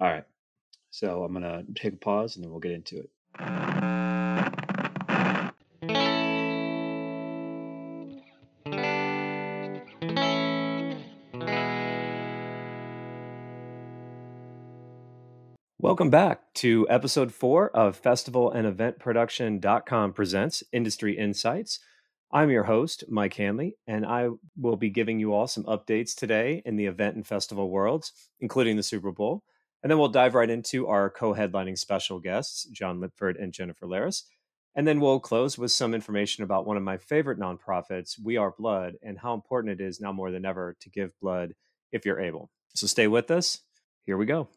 All right. So I'm going to take a pause and then we'll get into it. Welcome back to episode four of Festival and Event Production.com presents Industry Insights. I'm your host, Mike Hanley, and I will be giving you all some updates today in the event and festival worlds, including the Super Bowl. And then we'll dive right into our co headlining special guests, John Lipford and Jennifer Laris. And then we'll close with some information about one of my favorite nonprofits, We Are Blood, and how important it is now more than ever to give blood if you're able. So stay with us. Here we go.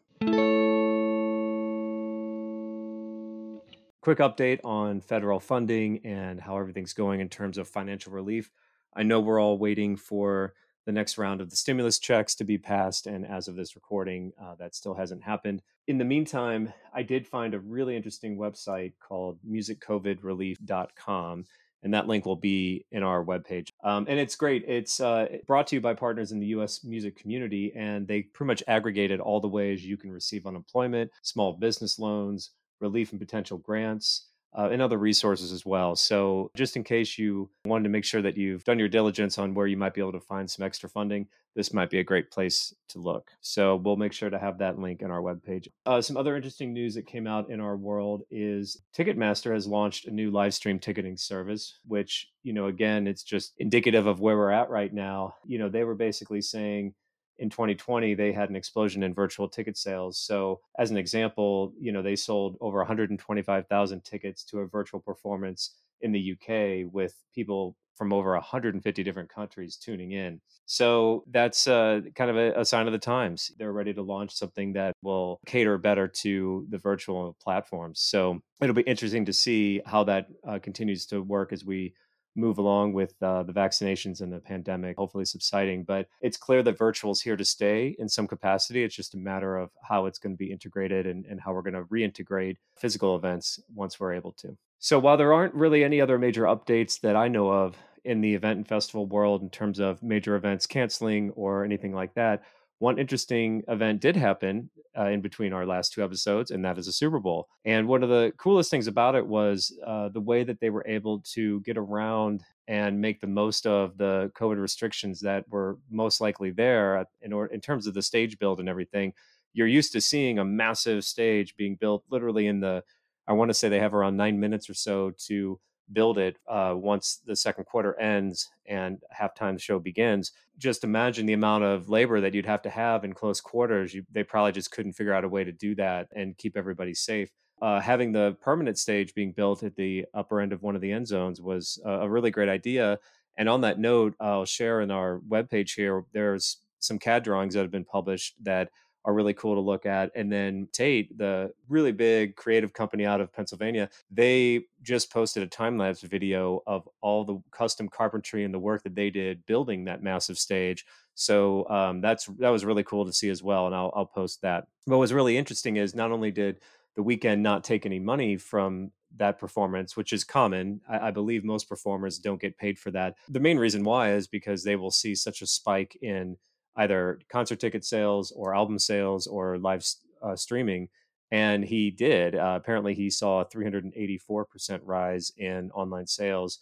quick update on federal funding and how everything's going in terms of financial relief. I know we're all waiting for the next round of the stimulus checks to be passed, and as of this recording, uh, that still hasn't happened. In the meantime, I did find a really interesting website called musiccovidrelief.com, and that link will be in our webpage. Um, and it's great. It's uh, brought to you by partners in the U.S. music community, and they pretty much aggregated all the ways you can receive unemployment, small business loans, relief and potential grants. Uh, and other resources as well. So, just in case you wanted to make sure that you've done your diligence on where you might be able to find some extra funding, this might be a great place to look. So, we'll make sure to have that link in our webpage. Uh, some other interesting news that came out in our world is Ticketmaster has launched a new live stream ticketing service, which, you know, again, it's just indicative of where we're at right now. You know, they were basically saying, in 2020 they had an explosion in virtual ticket sales so as an example you know they sold over 125,000 tickets to a virtual performance in the UK with people from over 150 different countries tuning in. So that's uh, kind of a, a, sign of the times. They're ready to launch something that will cater better to the virtual platforms. So it'll be interesting to see how that uh, continues to work as we move along with uh, the vaccinations and the pandemic hopefully subsiding. But it's clear that virtual is here to stay in some capacity. It's just a matter of how it's going to be integrated and, and how we're going to reintegrate physical events once we're able to. So while there aren't really any other major updates that I know of in the event and festival world in terms of major events canceling or anything like that, one interesting event did happen uh, in between our last two episodes, and that is a Super Bowl. And one of the coolest things about it was uh, the way that they were able to get around and make the most of the COVID restrictions that were most likely there in, or, in terms of the stage build and everything. You're used to seeing a massive stage being built literally in the, I want to say they have around nine minutes or so to build it uh, once the second quarter ends and halftime show begins. Just imagine the amount of labor that you'd have to have in close quarters. You, they probably just couldn't figure out a way to do that and keep everybody safe. Uh, having the permanent stage being built at the upper end of one of the end zones was a, a really great idea. And on that note, I'll share in our webpage here, there's some CAD drawings that have been published that are really cool to look at. And then Tait, the really big creative company out of Pennsylvania, they just posted a time lapse video of all the custom carpentry and the work that they did building that massive stage. So um, that's that was really cool to see as well, and I'll, I'll post that. What was really interesting is not only did the Weeknd not take any money from that performance, which is common. I, I, believe most performers don't get paid for that. The main reason why is because they will see such a spike in either concert ticket sales or album sales or live uh, streaming. And he did. Uh, apparently, he saw a 384% rise in online sales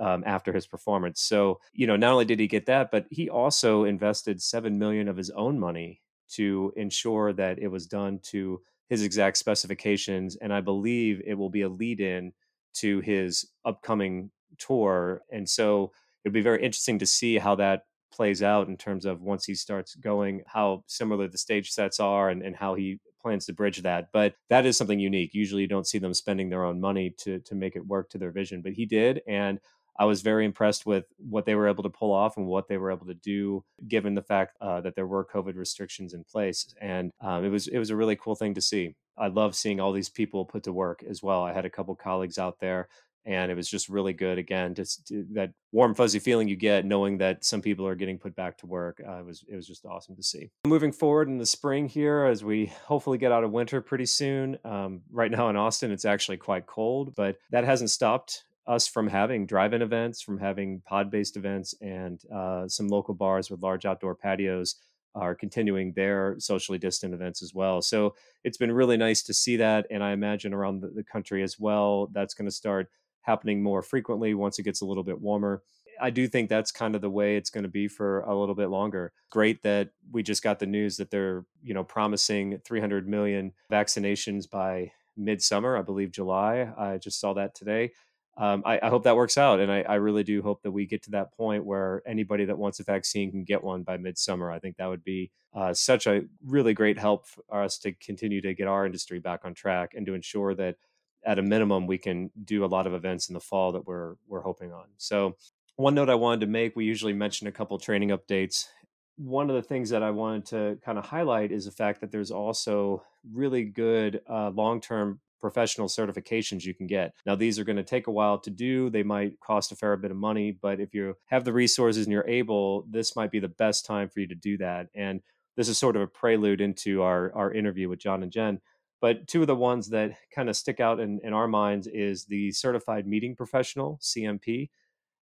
um, after his performance. So, you know, not only did he get that, but he also invested seven million of his own money to ensure that it was done to his exact specifications. And I believe it will be a lead-in to his upcoming tour. And so it'd be very interesting to see how that plays out in terms of once he starts going, how similar the stage sets are and, and how he plans to bridge that. But that is something unique. Usually you don't see them spending their own money to to make it work to their vision. But he did. And I was very impressed with what they were able to pull off and what they were able to do, given the fact uh, that there were COVID restrictions in place. And um, it was it was a really cool thing to see. I love seeing all these people put to work as well. I had a couple colleagues out there and it was just really good again just to, that warm fuzzy feeling you get knowing that some people are getting put back to work uh, it was it was just awesome to see moving forward in the spring here as we hopefully get out of winter pretty soon um, right now in austin it's actually quite cold but that hasn't stopped us from having drive-in events from having pod-based events and uh, some local bars with large outdoor patios are continuing their socially distant events as well. So it's been really nice to see that. And I imagine around the, the country as well, that's going to start happening more frequently once it gets a little bit warmer. I do think that's kind of the way it's going to be for a little bit longer. Great that we just got the news that they're, you know, promising 300 million vaccinations by midsummer, I believe July. I just saw that today um, I, I, hope that works out. And I, I, really do hope that we get to that point where anybody that wants a vaccine can get one by midsummer. I think that would be uh, such a really great help for us to continue to get our industry back on track and to ensure that at a minimum we can do a lot of events in the fall that we're we're hoping on. So one note I wanted to make, we usually mention a couple training updates. One of the things that I wanted to kind of highlight is the fact that there's also really good uh, long-term professional certifications you can get. Now, these are going to take a while to do. They might cost a fair bit of money, but if you have the resources and you're able, this might be the best time for you to do that. And this is sort of a prelude into our, our interview with John and Jen. But two of the ones that kind of stick out in, in our minds is the Certified Meeting Professional, CMP,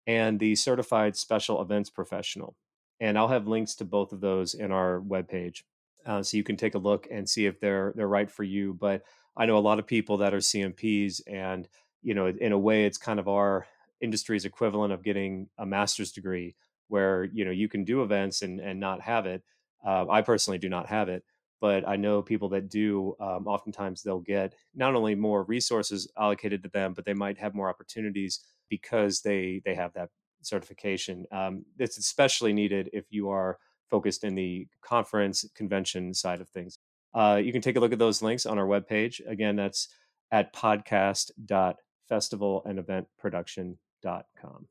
and the Certified Special Events Professional. And I'll have links to both of those in our webpage. Uh, so you can take a look and see if they're they're right for you. But I know a lot of people that are CMPs, and you know, in a way, it's kind of our industry's equivalent of getting a master's degree, where you know you can do events and and not have it. Uh, I personally do not have it, but I know people that do. Um, oftentimes, they'll get not only more resources allocated to them, but they might have more opportunities because they they have that certification. Um, it's especially needed if you are focused in the conference convention side of things. Uh, you can take a look at those links on our webpage. Again, that's at podcast.festivalandeventproduction.com.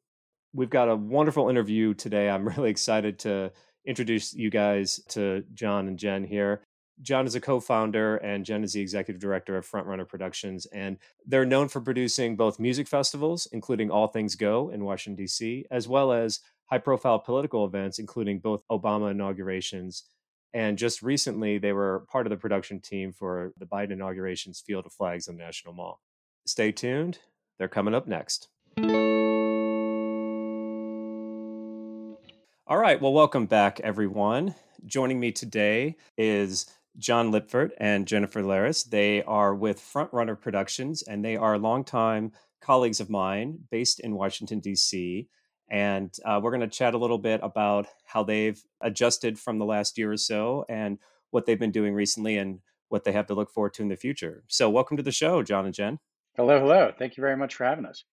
We've got a wonderful interview today. I'm really excited to introduce you guys to John and Jen here. John is a co founder, and Jen is the executive director of Frontrunner Productions. And they're known for producing both music festivals, including All Things Go in Washington, D.C., as well as high profile political events, including both Obama inaugurations and just recently, they were part of the production team for the Biden inauguration's Field of Flags on National Mall. Stay tuned, they're coming up next. All right, well, welcome back, everyone. Joining me today is John Lipford and Jennifer Laris. They are with Frontrunner Productions, and they are longtime colleagues of mine based in Washington, D.C. And uh, we're going to chat a little bit about how they've adjusted from the last year or so and what they've been doing recently and what they have to look forward to in the future. So, welcome to the show, John and Jen. Hello, hello. Thank you very much for having us.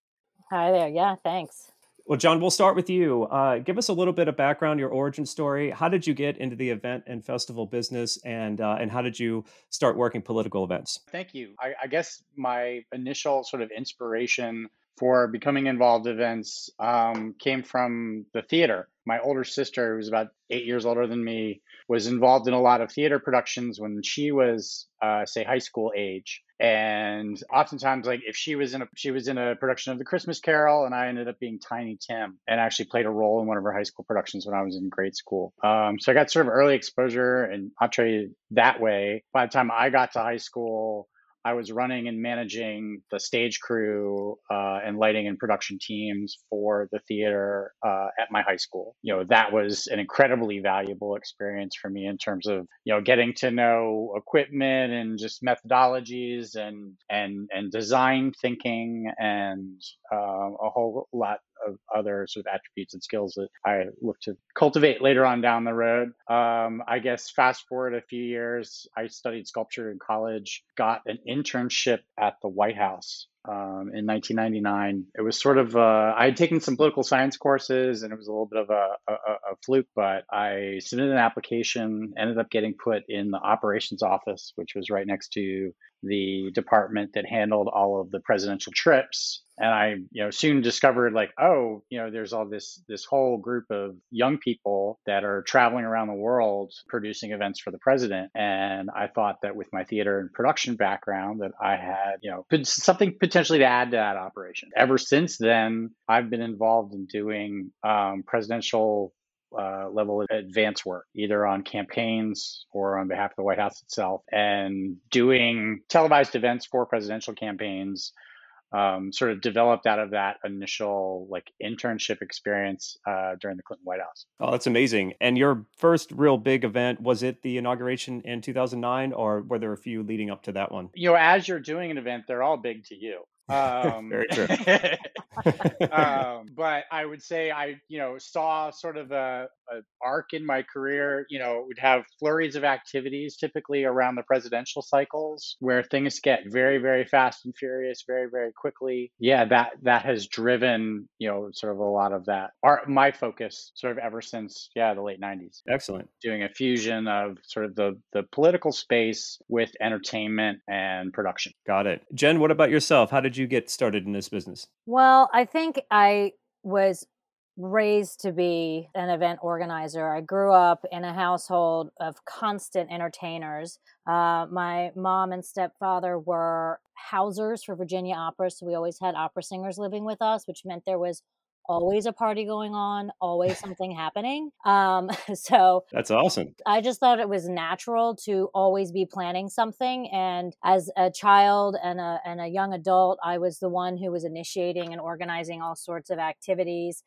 Hi there. Yeah, thanks. Well, John, we'll start with you. Uh, give us a little bit of background, your origin story. How did you get into the event and festival business, and uh, and how did you start working political events? Thank you. I, I guess my initial sort of inspiration for becoming involved events um, came from the theater. My older sister, who was about eight years older than me, was involved in a lot of theater productions when she was, uh, say, high school age. And oftentimes, like if she was in a she was in a production of The Christmas Carol, and I ended up being Tiny Tim, and actually played a role in one of her high school productions when I was in grade school. Um, so I got sort of early exposure and entree that way. By the time I got to high school, I was running and managing the stage crew uh, and lighting and production teams for the theater uh, at my high school. You know, that was an incredibly valuable experience for me in terms of you know getting to know equipment and just methodologies and and and design thinking and uh, a whole lot of other sort of attributes and skills that I look to cultivate later on down the road. Um, I guess fast forward a few years, I studied sculpture in college, got an internship at the White House um, in 1999. It was sort of, uh, I had taken some political science courses and it was a little bit of a, a, a, fluke, but I submitted an application, ended up getting put in the operations office, which was right next to the department that handled all of the presidential trips and i you know soon discovered like oh you know there's all this this whole group of young people that are traveling around the world producing events for the president and i thought that with my theater and production background that i had you know something potentially to add to that operation. Ever since then i've been involved in doing um, presidential uh, level advance work, either on campaigns or on behalf of the White House itself, and doing televised events for presidential campaigns um, sort of developed out of that initial like internship experience uh, during the Clinton White House. Oh, that's amazing! And your first real big event was it the inauguration in 2009, or were there a few leading up to that one? You know, as you're doing an event, they're all big to you. Um, Very true. um, but I would say I, you know, saw sort of a, a, arc in my career. You know, would have flurries of activities typically around the presidential cycles where things get very, very fast and furious, very, very quickly. Yeah, that that has driven, you know, sort of a lot of that. Our, my focus, sort of ever since, yeah, the late '90s. Excellent. Doing a fusion of sort of the the political space with entertainment and production. Got it. Jen, what about yourself? How did you get started in this business? Well, I think I was raised to be an event organizer. I grew up in a household of constant entertainers. Uh, my mom and stepfather were housers for Virginia Opera, so we always had opera singers living with us, which meant there was always a party going on, always something happening. Um, so that's awesome. I just thought it was natural to always be planning something. And as a child and a, and a young adult, I was the one who was initiating and organizing all sorts of activities.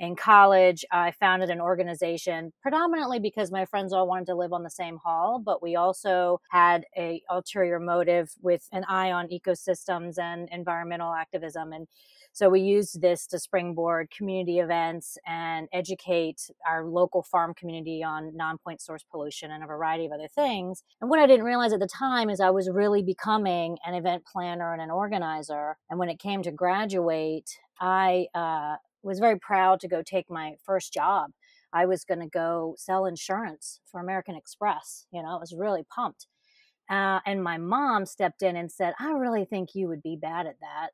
In college, I founded an organization predominantly because my friends all wanted to live on the same hall, but we also had a ulterior motive with an eye on ecosystems and environmental activism. And so we used this to springboard community events and educate our local farm community on non point source pollution and a variety of other things. And what I didn't realize at the time is I was really becoming an event planner and an organizer. And when it came to graduate, I uh, was very proud to go take my first job. I was going to go sell insurance for American Express. You know, I was really pumped. Uh, and my mom stepped in and said, I really think you would be bad at that.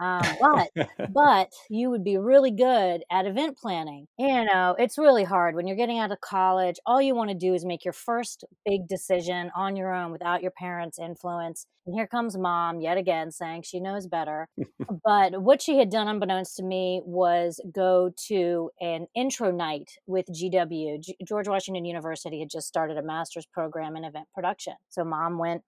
Um, but but you would be really good at event planning. You know, it's really hard when you're getting out of college. All you want to do is make your first big decision on your own without your parents' influence. And here comes mom yet again saying she knows better. but what she had done, unbeknownst to me, was go to an intro night with GW. G- George Washington University had just started a master's program in event production. So mom went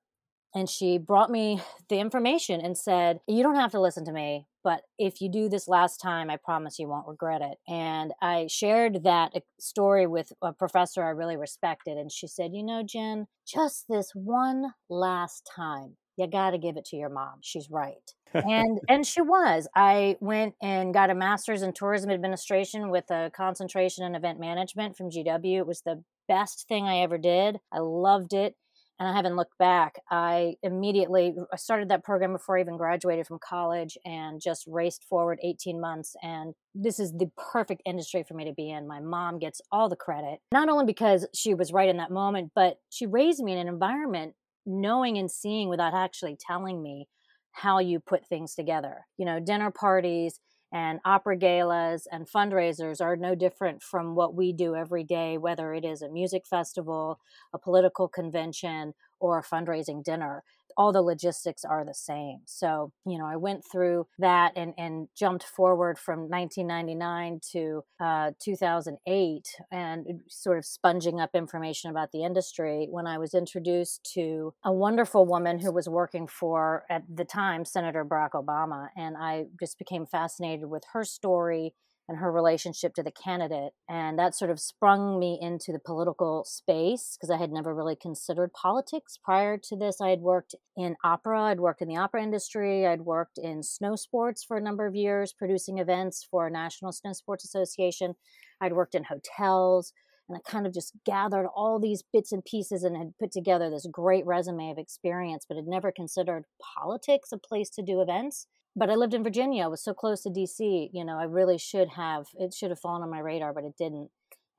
and she brought me the information and said, You don't have to listen to me, but if you do this last time, I promise you won't regret it. And I shared that uh, story with a professor I really respected. And she said, You know, Jen, just this one last time, you got to give it to your mom. She's right. and and she was. I went and got a master's in tourism administration with a concentration in event management from GW. It was the best thing I ever did. I loved it and I haven't looked back. I immediately I started that program before I even graduated from college and just raced forward 18 months. And this is the perfect industry for me to be in. My mom gets all the credit, not only because she was right in that moment, but she raised me in an environment knowing and seeing without actually telling me how you put things together. You know, dinner parties and opera galas and fundraisers are no different from what we do every day, whether it is a music festival, a political convention, or a fundraising dinner all the logistics are the same. So, you know, I went through that and, and jumped forward from 1999 to uh, 2008 and sort of sponging up information about the industry when I was introduced to a wonderful woman who was working for, at the time, Senator Barack Obama. And I just became fascinated with her story and her relationship to the candidate. And that sort of sprung me into the political space because I had never really considered politics. Prior to this, I had worked in opera, I'd worked in the opera industry, I'd worked in snow sports for a number of years, producing events for National Snow Sports Association. I'd worked in hotels. And I kind of just gathered all these bits and pieces and had put together this great resume of experience, but had never considered politics a place to do events but I lived in Virginia. I was so close to DC. You know, I really should have, it should have fallen on my radar, but it didn't.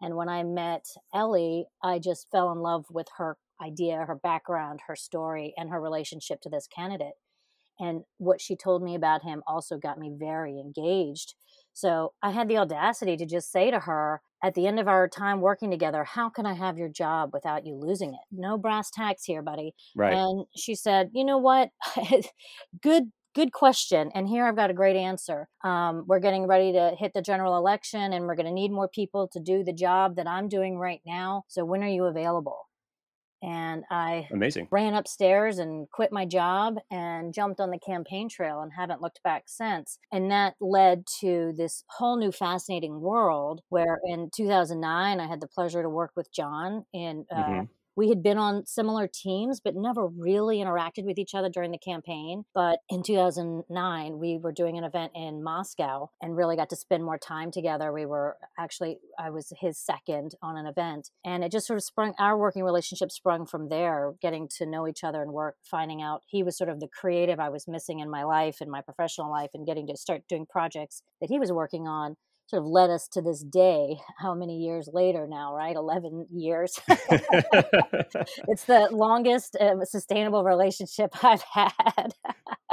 And when I met Ellie, I just fell in love with her idea, her background, her story, and her relationship to this candidate. And what she told me about him also got me very engaged. So I had the audacity to just say to her at the end of our time working together, How can I have your job without you losing it? No brass tacks here, buddy. Right. And she said, You know what? Good good question. And here I've got a great answer. Um, we're getting ready to hit the general election and we're going to need more people to do the job that I'm doing right now. So when are you available? And I amazing ran upstairs and quit my job and jumped on the campaign trail and haven't looked back since. And that led to this whole new fascinating world where in 2009 I had the pleasure to work with John in uh, mm-hmm we had been on similar teams but never really interacted with each other during the campaign but in 2009 we were doing an event in moscow and really got to spend more time together. We were actually i was his second on an event and it just sort of sprung our working relationship sprung from there getting to know each other and work finding out he was sort of the creative i was missing in my life in my professional life and getting to start doing projects that he was working on sort of led us to this day how many years later now right 11 years it's the longest uh, sustainable relationship i've had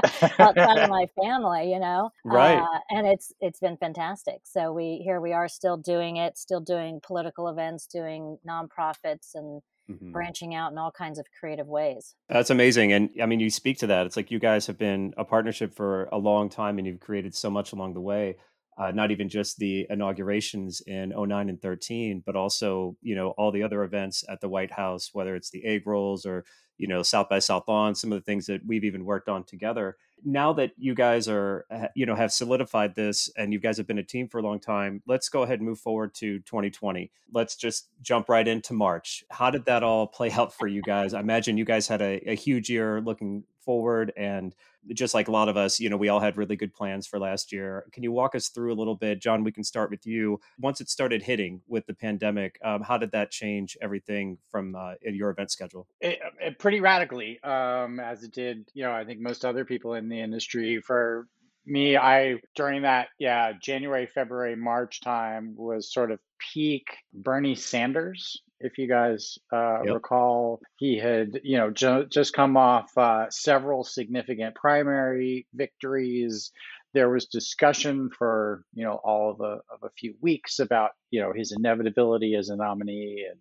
outside of my family you know right uh, and it's it's been fantastic so we here we are still doing it still doing political events doing nonprofits and Mm-hmm. branching out in all kinds of creative ways. That's amazing. And I mean, you speak to that. It's like you guys have been a partnership for a long time and you've created so much along the way uh, not even just the inaugurations in 09 and 13, but also, you know, all the other events at the White House, whether it's the egg rolls or, you know, South by Southlawn, some of the things that we've even worked on together. Now that you guys are, you know, have solidified this and you guys have been a team for a long time, let's go ahead and move forward to 2020. Let's just jump right into March. How did that all play out for you guys? I imagine you guys had a, a huge year looking forward and just like a lot of us you know we all had really good plans for last year. Can you walk us through a little bit? John we can start with you. Once it started hitting with the pandemic um, how did that change everything from uh, your event schedule? It, it pretty radically um, as it did you know i think most other people in the industry for me i during that yeah january february march time was sort of peak bernie sanders if you guys uh, yep. recall, he had, you know, ju- just come off uh, several significant primary victories. There was discussion for, you know, all of a, of a few weeks about, you know, his inevitability as a nominee. And,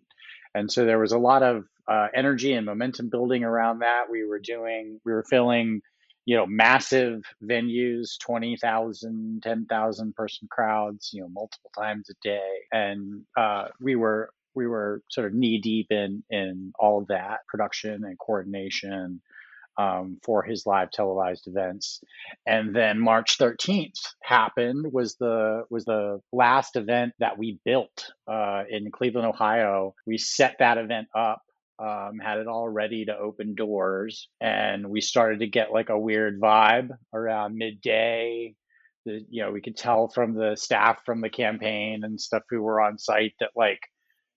and so there was a lot of uh, energy and momentum building around that. We were doing, we were filling, you know, massive venues, 20,000, 10,000 person crowds, you know, multiple times a day. And uh, we were we were sort of knee deep in in all of that production and coordination um, for his live televised events. And then March 13th happened was the was the last event that we built uh, in Cleveland, Ohio. We set that event up. Um, had it all ready to open doors, and we started to get like a weird vibe around midday. The, you know, we could tell from the staff from the campaign and stuff who were on site that like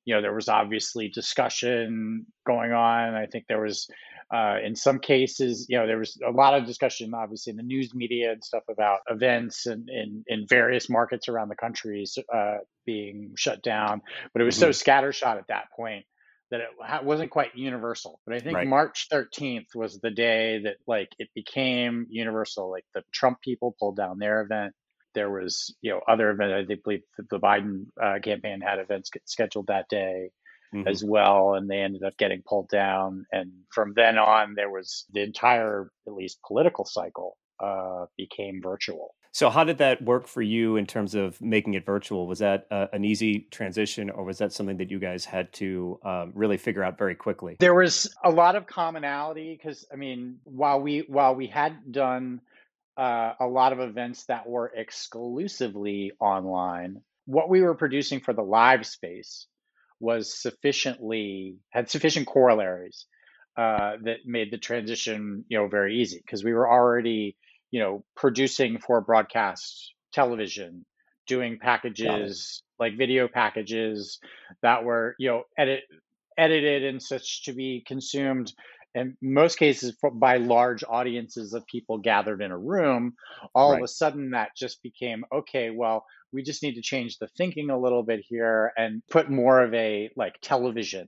you know, there was obviously discussion going on. I think there was, uh, in some cases, you know, there was a lot of discussion, obviously, in the news media and stuff about events and in, in various markets around the country uh, being shut down. But it was mm-hmm. so scattershot at that point that it wasn't quite universal. But I think right. March 13th was the day that like it became universal. Like the Trump people pulled down their event there was you know other events. I believe the Biden uh, campaign had events scheduled that day mm-hmm. as well, and they ended up getting pulled down. And from then on, there was the entire, at least political cycle, uh, became virtual. So, how did that work for you in terms of making it virtual? Was that uh, an easy transition, or was that something that you guys had to um, really figure out very quickly? There was a lot of commonality because, I mean, while we while we had done uh, a lot of events that were exclusively online. What we were producing for the live space was sufficiently had sufficient corollaries uh, that made the transition, you know, very easy because we were already, you know, producing for broadcast television, doing packages like video packages that were, you know, edit edited and such to be consumed in most cases by large audiences of people gathered in a room all right. of a sudden that just became okay well we just need to change the thinking a little bit here and put more of a like television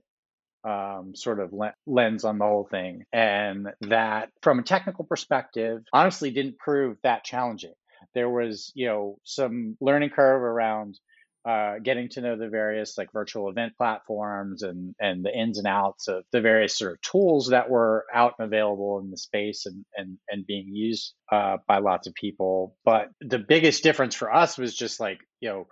um, sort of le- lens on the whole thing and that from a technical perspective honestly didn't prove that challenging there was you know some learning curve around uh, getting to know the various like virtual event platforms and and the ins and outs of the various sort of tools that were out and available in the space and and and being used uh, by lots of people. But the biggest difference for us was just like you know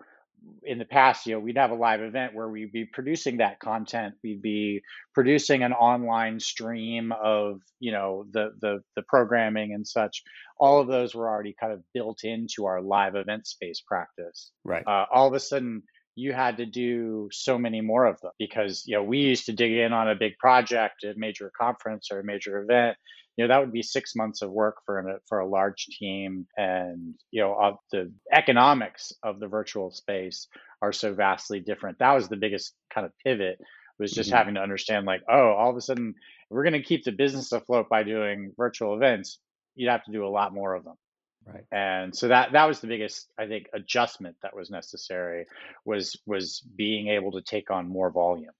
in the past, you know, we'd have a live event where we'd be producing that content. We'd be producing an online stream of, you know, the the the programming and such. All of those were already kind of built into our live event space practice. Right. Uh, all of a sudden, you had to do so many more of them because you know we used to dig in on a big project, a major conference or a major event, you know that would be six months of work for a for a large team. And you know the economics of the virtual space are so vastly different. That was the biggest kind of pivot was just mm-hmm. having to understand like oh all of a sudden we're going to keep the business afloat by doing virtual events you'd have to do a lot more of them. Right. And so that that was the biggest i think adjustment that was necessary was was being able to take on more volume.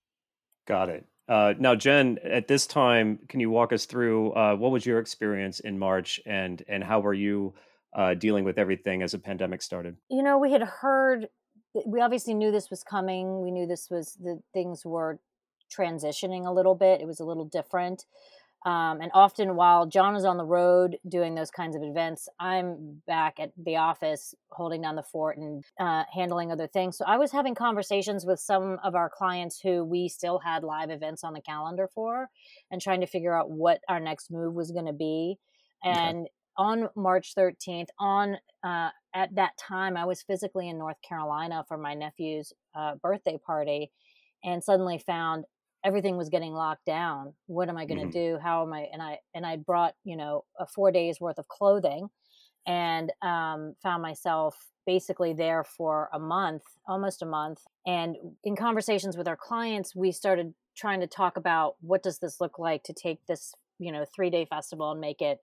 Got it uh, now, Jen, at this time, can you walk us through uh, what was your experience in March, and and how were you uh, dealing with everything as the pandemic started? You know, we had heard, we obviously knew this was coming. We knew this was the things were transitioning a little bit. It was a little different. Um, and often while John is on the road doing those kinds of events, I'm back at the office holding down the fort and uh, handling other things. So I was having conversations with some of our clients who we still had live events on the calendar for and trying to figure out what our next move was going to be. And okay. on March 13th, on uh, at that time, I was physically in North Carolina for my nephew's uh, birthday party and suddenly found everything was getting locked down. What am i going to mm-hmm. do? How am i and i and i brought you know a four days worth of clothing and um, found myself basically there for a month almost a month and in conversations with our clients we started trying to talk about what does this look like to take this you know three day festival and make it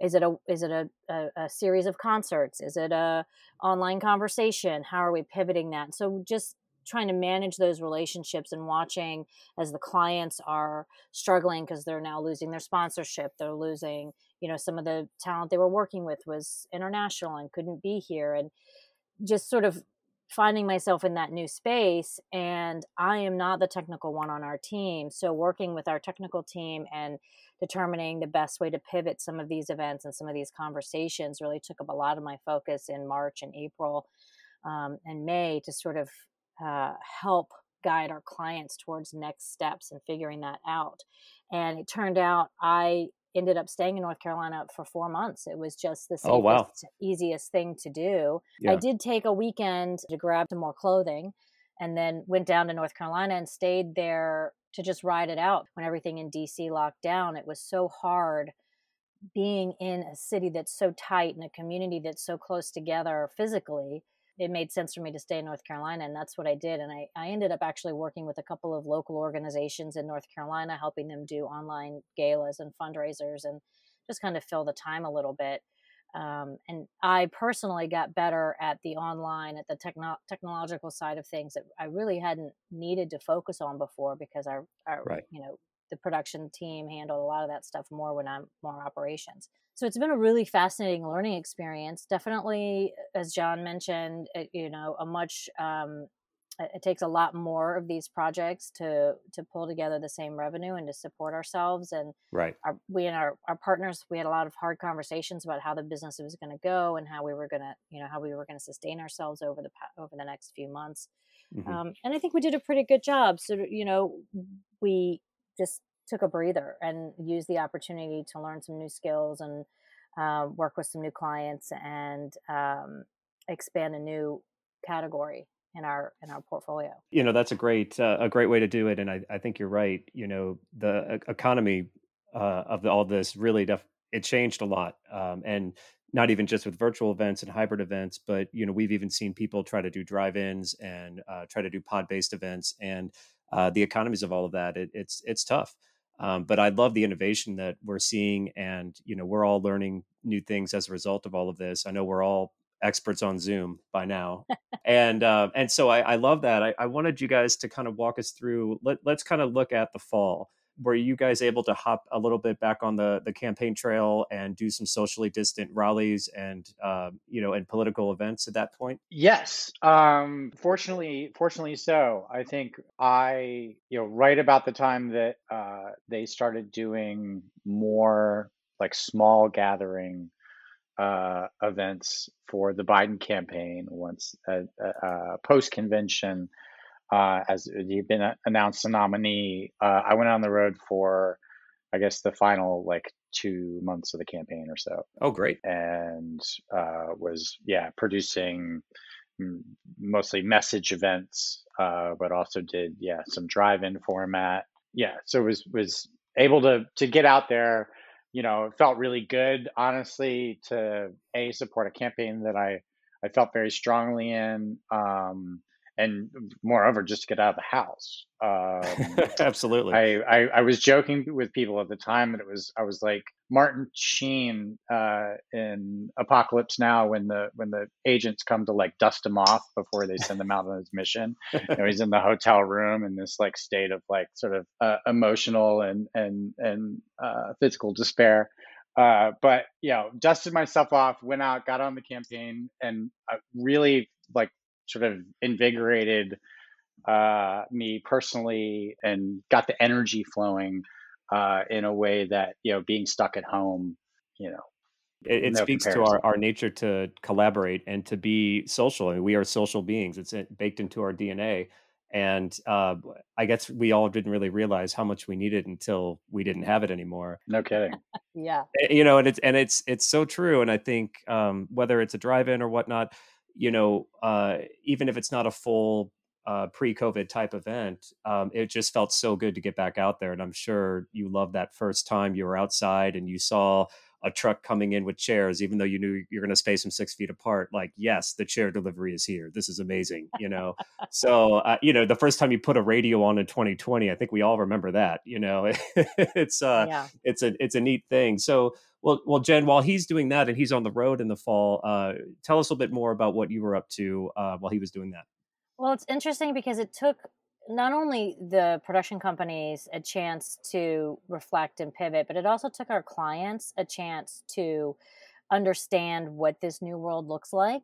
is it a is it a, a, a, series of concerts? Is it a online conversation? How are we pivoting that? So just trying to manage those relationships and watching as the clients are struggling because they're now losing their sponsorship they're losing you know some of the talent they were working with was international and couldn't be here and just sort of finding myself in that new space and i am not the technical one on our team so working with our technical team and determining the best way to pivot some of these events and some of these conversations really took up a lot of my focus in march and april um, and may to sort of uh, help guide our clients towards next steps and figuring that out. And it turned out I ended up staying in North Carolina for four months. It was just the oh, wow. easiest thing to do. Yeah. I did take a weekend to grab some more clothing and then went down to North Carolina and stayed there to just ride it out when everything in DC locked down. It was so hard being in a city that's so tight and a community that's so close together physically it made sense for me to stay in North Carolina, and that's what I did. And I, I ended up actually working with a couple of local organizations in North Carolina, helping them do online galas and fundraisers and just kind of fill the time a little bit. Um, and I personally got better at the online, at the techno- technological side of things that I really hadn't needed to focus on before because our, our right. you know, the production team handled a lot of that stuff more when I'm more operations. So it's been a really fascinating learning experience. Definitely, as John mentioned, it, you know, a much um, it takes a lot more of these projects to to pull together the same revenue and to support ourselves and right our, we and our, our partners we had a lot of hard conversations about how the business was going to go and how we were going to you know how we were going to sustain ourselves over the over the next few months mm-hmm. um, and i think we did a pretty good job so you know we just took a breather and used the opportunity to learn some new skills and uh, work with some new clients and um, expand a new category in our in our portfolio. You know, that's a great uh, a great way to do it, and I, I think you're right. You know, the economy uh, of the, all this really def- it changed a lot, um, and not even just with virtual events and hybrid events, but you know, we've even seen people try to do drive-ins and uh, try to do pod-based events, and uh, the economies of all of that. It, it's it's tough. Um, but I love the innovation that we're seeing, and you know we're all learning new things as a result of all of this. I know we're all experts on Zoom by now, and uh, and so I, I love that. I, I, wanted you guys to kind of walk us through. Let, let's kind of look at the fall were you guys able to hop a little bit back on the the campaign trail and do some socially distant rallies and uh, you know and political events at that point? Yes, um, fortunately, fortunately so. I think I you know right about the time that uh, they started doing more like small gathering uh, events for the Biden campaign once uh, uh, uh as he'd been uh, announced a nominee, uh, I went on the road for, I guess, the final like two months of the campaign or so. Oh, great! And uh, was yeah producing mm, mostly message events, but also did yeah some drive-in format. Yeah, so was was able to to get out there you know, it felt really good, honestly, to a support a campaign that I I felt very strongly in, um, and moreover, just to get out of the house. Um, Absolutely. I, I, I was joking with people at the time that it was I was like Martin Sheen uh, in Apocalypse Now when the when the agents come to like dust him off before they send him out on his mission. you know, he's in the hotel room in this like state of like sort of uh, emotional and and and uh, physical despair. Uh, but you know, dusted myself off, went out, got on the campaign, and really like sort of invigorated uh, me personally and got the energy flowing uh, in a way that you know being stuck at home, you know. It, it no speaks comparison. to our, our nature to collaborate and to be social. I mean, we are social beings. It's baked into our DNA. And uh, I guess we all didn't really realize how much we needed until we didn't have it anymore. No kidding. yeah. Eh, you know, and it's and it's it's so true. And I think um, whether it's a drive-in or whatnot, you know, uh, even if it's not a full uh, pre-COVID type event, um, it just felt so good to get back out there. And I'm sure you loved that first time you were outside and you saw a truck coming in with chairs, even though you knew you're going to space them six feet apart. Like, yes, the chair delivery is here. This is amazing. You know, so uh, you know the first time you put a radio on in 2020, I think we all remember that. You know, it's uh, yeah. it's a it's a neat thing. So well, well, Jen, while he's doing that and he's on the road in the fall, uh, tell us a little bit more about what you were up to uh, while he was doing that. Well, it's interesting because it took not only the production companies a chance to reflect and pivot, but it also took our clients a chance to understand what this new world looks like.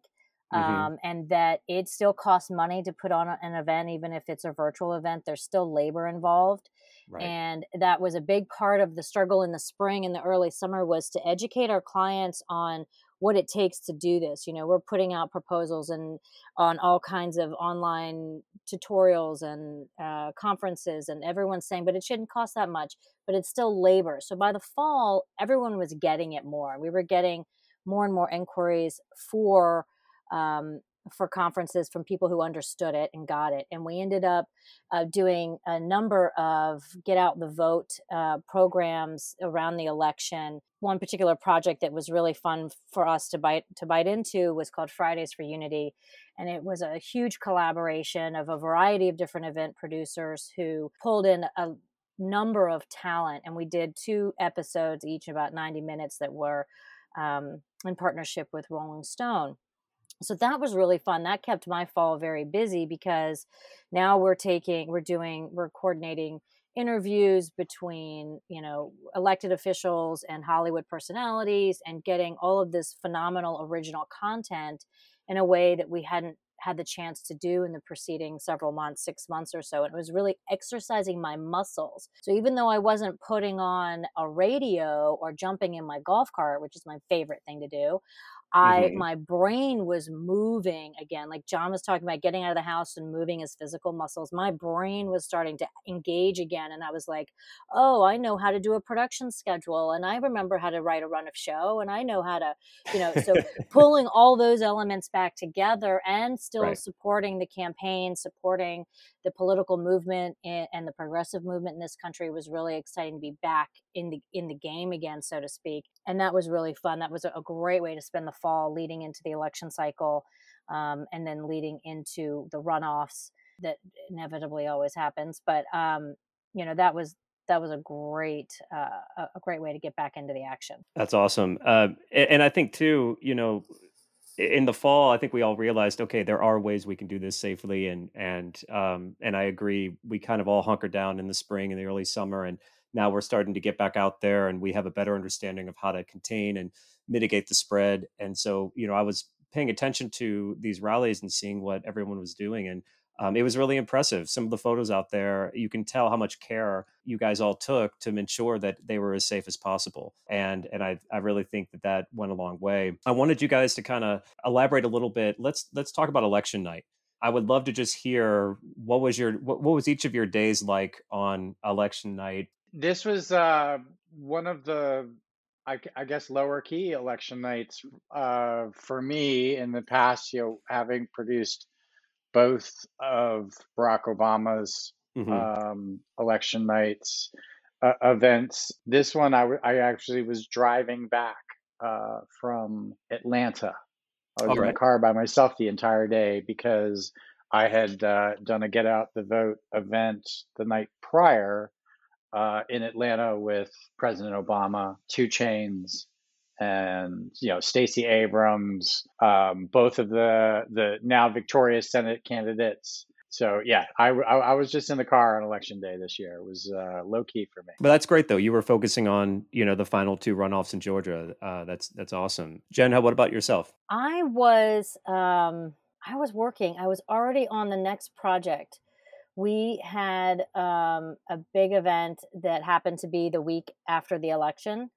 Mm-hmm. Um, and that it still costs money to put on an event, even if it's a virtual event. There's still labor involved, right. and that was a big part of the struggle in the spring and the early summer was to educate our clients on what it takes to do this. You know, we're putting out proposals and on all kinds of online tutorials and uh, conferences, and everyone's saying, but it shouldn't cost that much, but it's still labor. So by the fall, everyone was getting it more. We were getting more and more inquiries for um, for conferences from people who understood it and got it. And we ended up uh, doing a number of get out the vote uh, programs around the election. One particular project that was really fun for us to bite to bite into was called Fridays for Unity, and it was a huge collaboration of a variety of different event producers who pulled in a number of talent. And we did two episodes, each about ninety minutes, that were um, in partnership with Rolling Stone so that was really fun that kept my fall very busy because now we're taking we're doing we're coordinating interviews between you know elected officials and hollywood personalities and getting all of this phenomenal original content in a way that we hadn't had the chance to do in the preceding several months, six months or so. And it was really exercising my muscles. So even though I wasn't putting on a radio or jumping in my golf cart, which is my favorite thing to do, I mm-hmm. my brain was moving again. Like John was talking about getting out of the house and moving his physical muscles. My brain was starting to engage again and I was like, "Oh, I know how to do a production schedule and I remember how to write a run of show and I know how to, you know, so pulling all those elements back together and still right. supporting the campaign, supporting the political movement and the progressive movement in this country was really exciting to be back in the in the game again, so to speak. And that was really fun. That was a great way to spend the fall leading into the election cycle, um, and then leading into the runoffs that inevitably always happens. But um, you know that was that was a great uh, a great way to get back into the action. That's awesome. Uh, and I think too, you know, in the fall, I think we all realized, okay, there are ways we can do this safely, and and um, and I agree. We kind of all hunkered down in the spring and the early summer, and now we're starting to get back out there, and we have a better understanding of how to contain and mitigate the spread. And so, you know, I was paying attention to these rallies and seeing what everyone was doing, and um, it was really impressive. Some of the photos out there, you can tell how much care you guys all took to ensure that they were as safe as possible. And and I I really think that that went a long way. I wanted you guys to kind of elaborate a little bit. Let's let's talk about election night. I would love to just hear what was your what, what was each of your days like on election night. This was uh, one of the I, I, guess lower key election nights uh, for me in the past. You know, having produced both of Barack Obama's mm-hmm. um, election nights uh, events. This one, I, w- I actually was driving back uh, from Atlanta. I was All in right. the car by myself the entire day because I had uh, done a Get Out the Vote event the night prior uh, in Atlanta with President Obama, 2 Chainz, and you know Stacey Abrams, um, both of the the now victorious Senate candidates. So yeah, I, I, I was just in the car on election day this year. It was uh, low key for me. But that's great though. You were focusing on you know the final two runoffs in Georgia. Uh, that's that's awesome. Jen, how what about yourself? I was um, I was working. I was already on the next project. We had um, a big event that happened to be the week after the election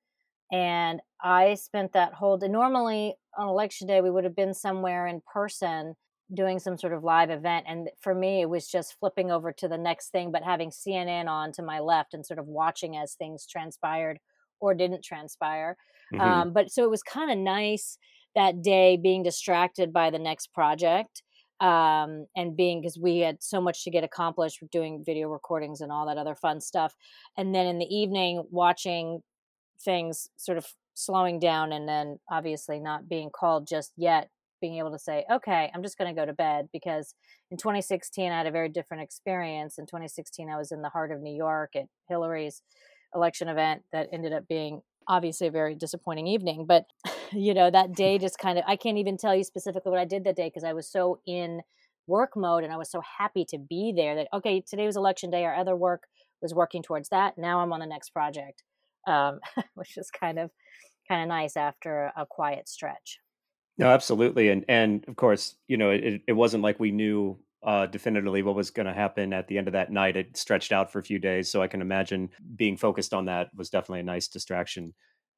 and I spent that whole day. Normally on election day, we would have been somewhere in person doing some sort of live event. And for me, it was just flipping over to the next thing, but having CNN on to my left and sort of watching as things transpired or didn't transpire. Mm-hmm. Um, but so it was kind of nice that day being distracted by the next project um, and being because we had so much to get accomplished doing video recordings and all that other fun stuff. And then in the evening, watching things sort of slowing down and then obviously not being called just yet being able to say okay i'm just going to go to bed because in 2016 i had a very different experience in 2016 i was in the heart of new york at hillary's election event that ended up being obviously a very disappointing evening but you know that day just kind of i can't even tell you specifically what i did that day because i was so in work mode and i was so happy to be there that okay today was election day our other work was working towards that now i'm on the next project um, which is kind of kind of nice after a quiet stretch. No, absolutely, and and of course, you know, it it wasn't like we knew uh, definitively what was going to happen at the end of that night. It stretched out for a few days, so I can imagine being focused on that was definitely a nice distraction.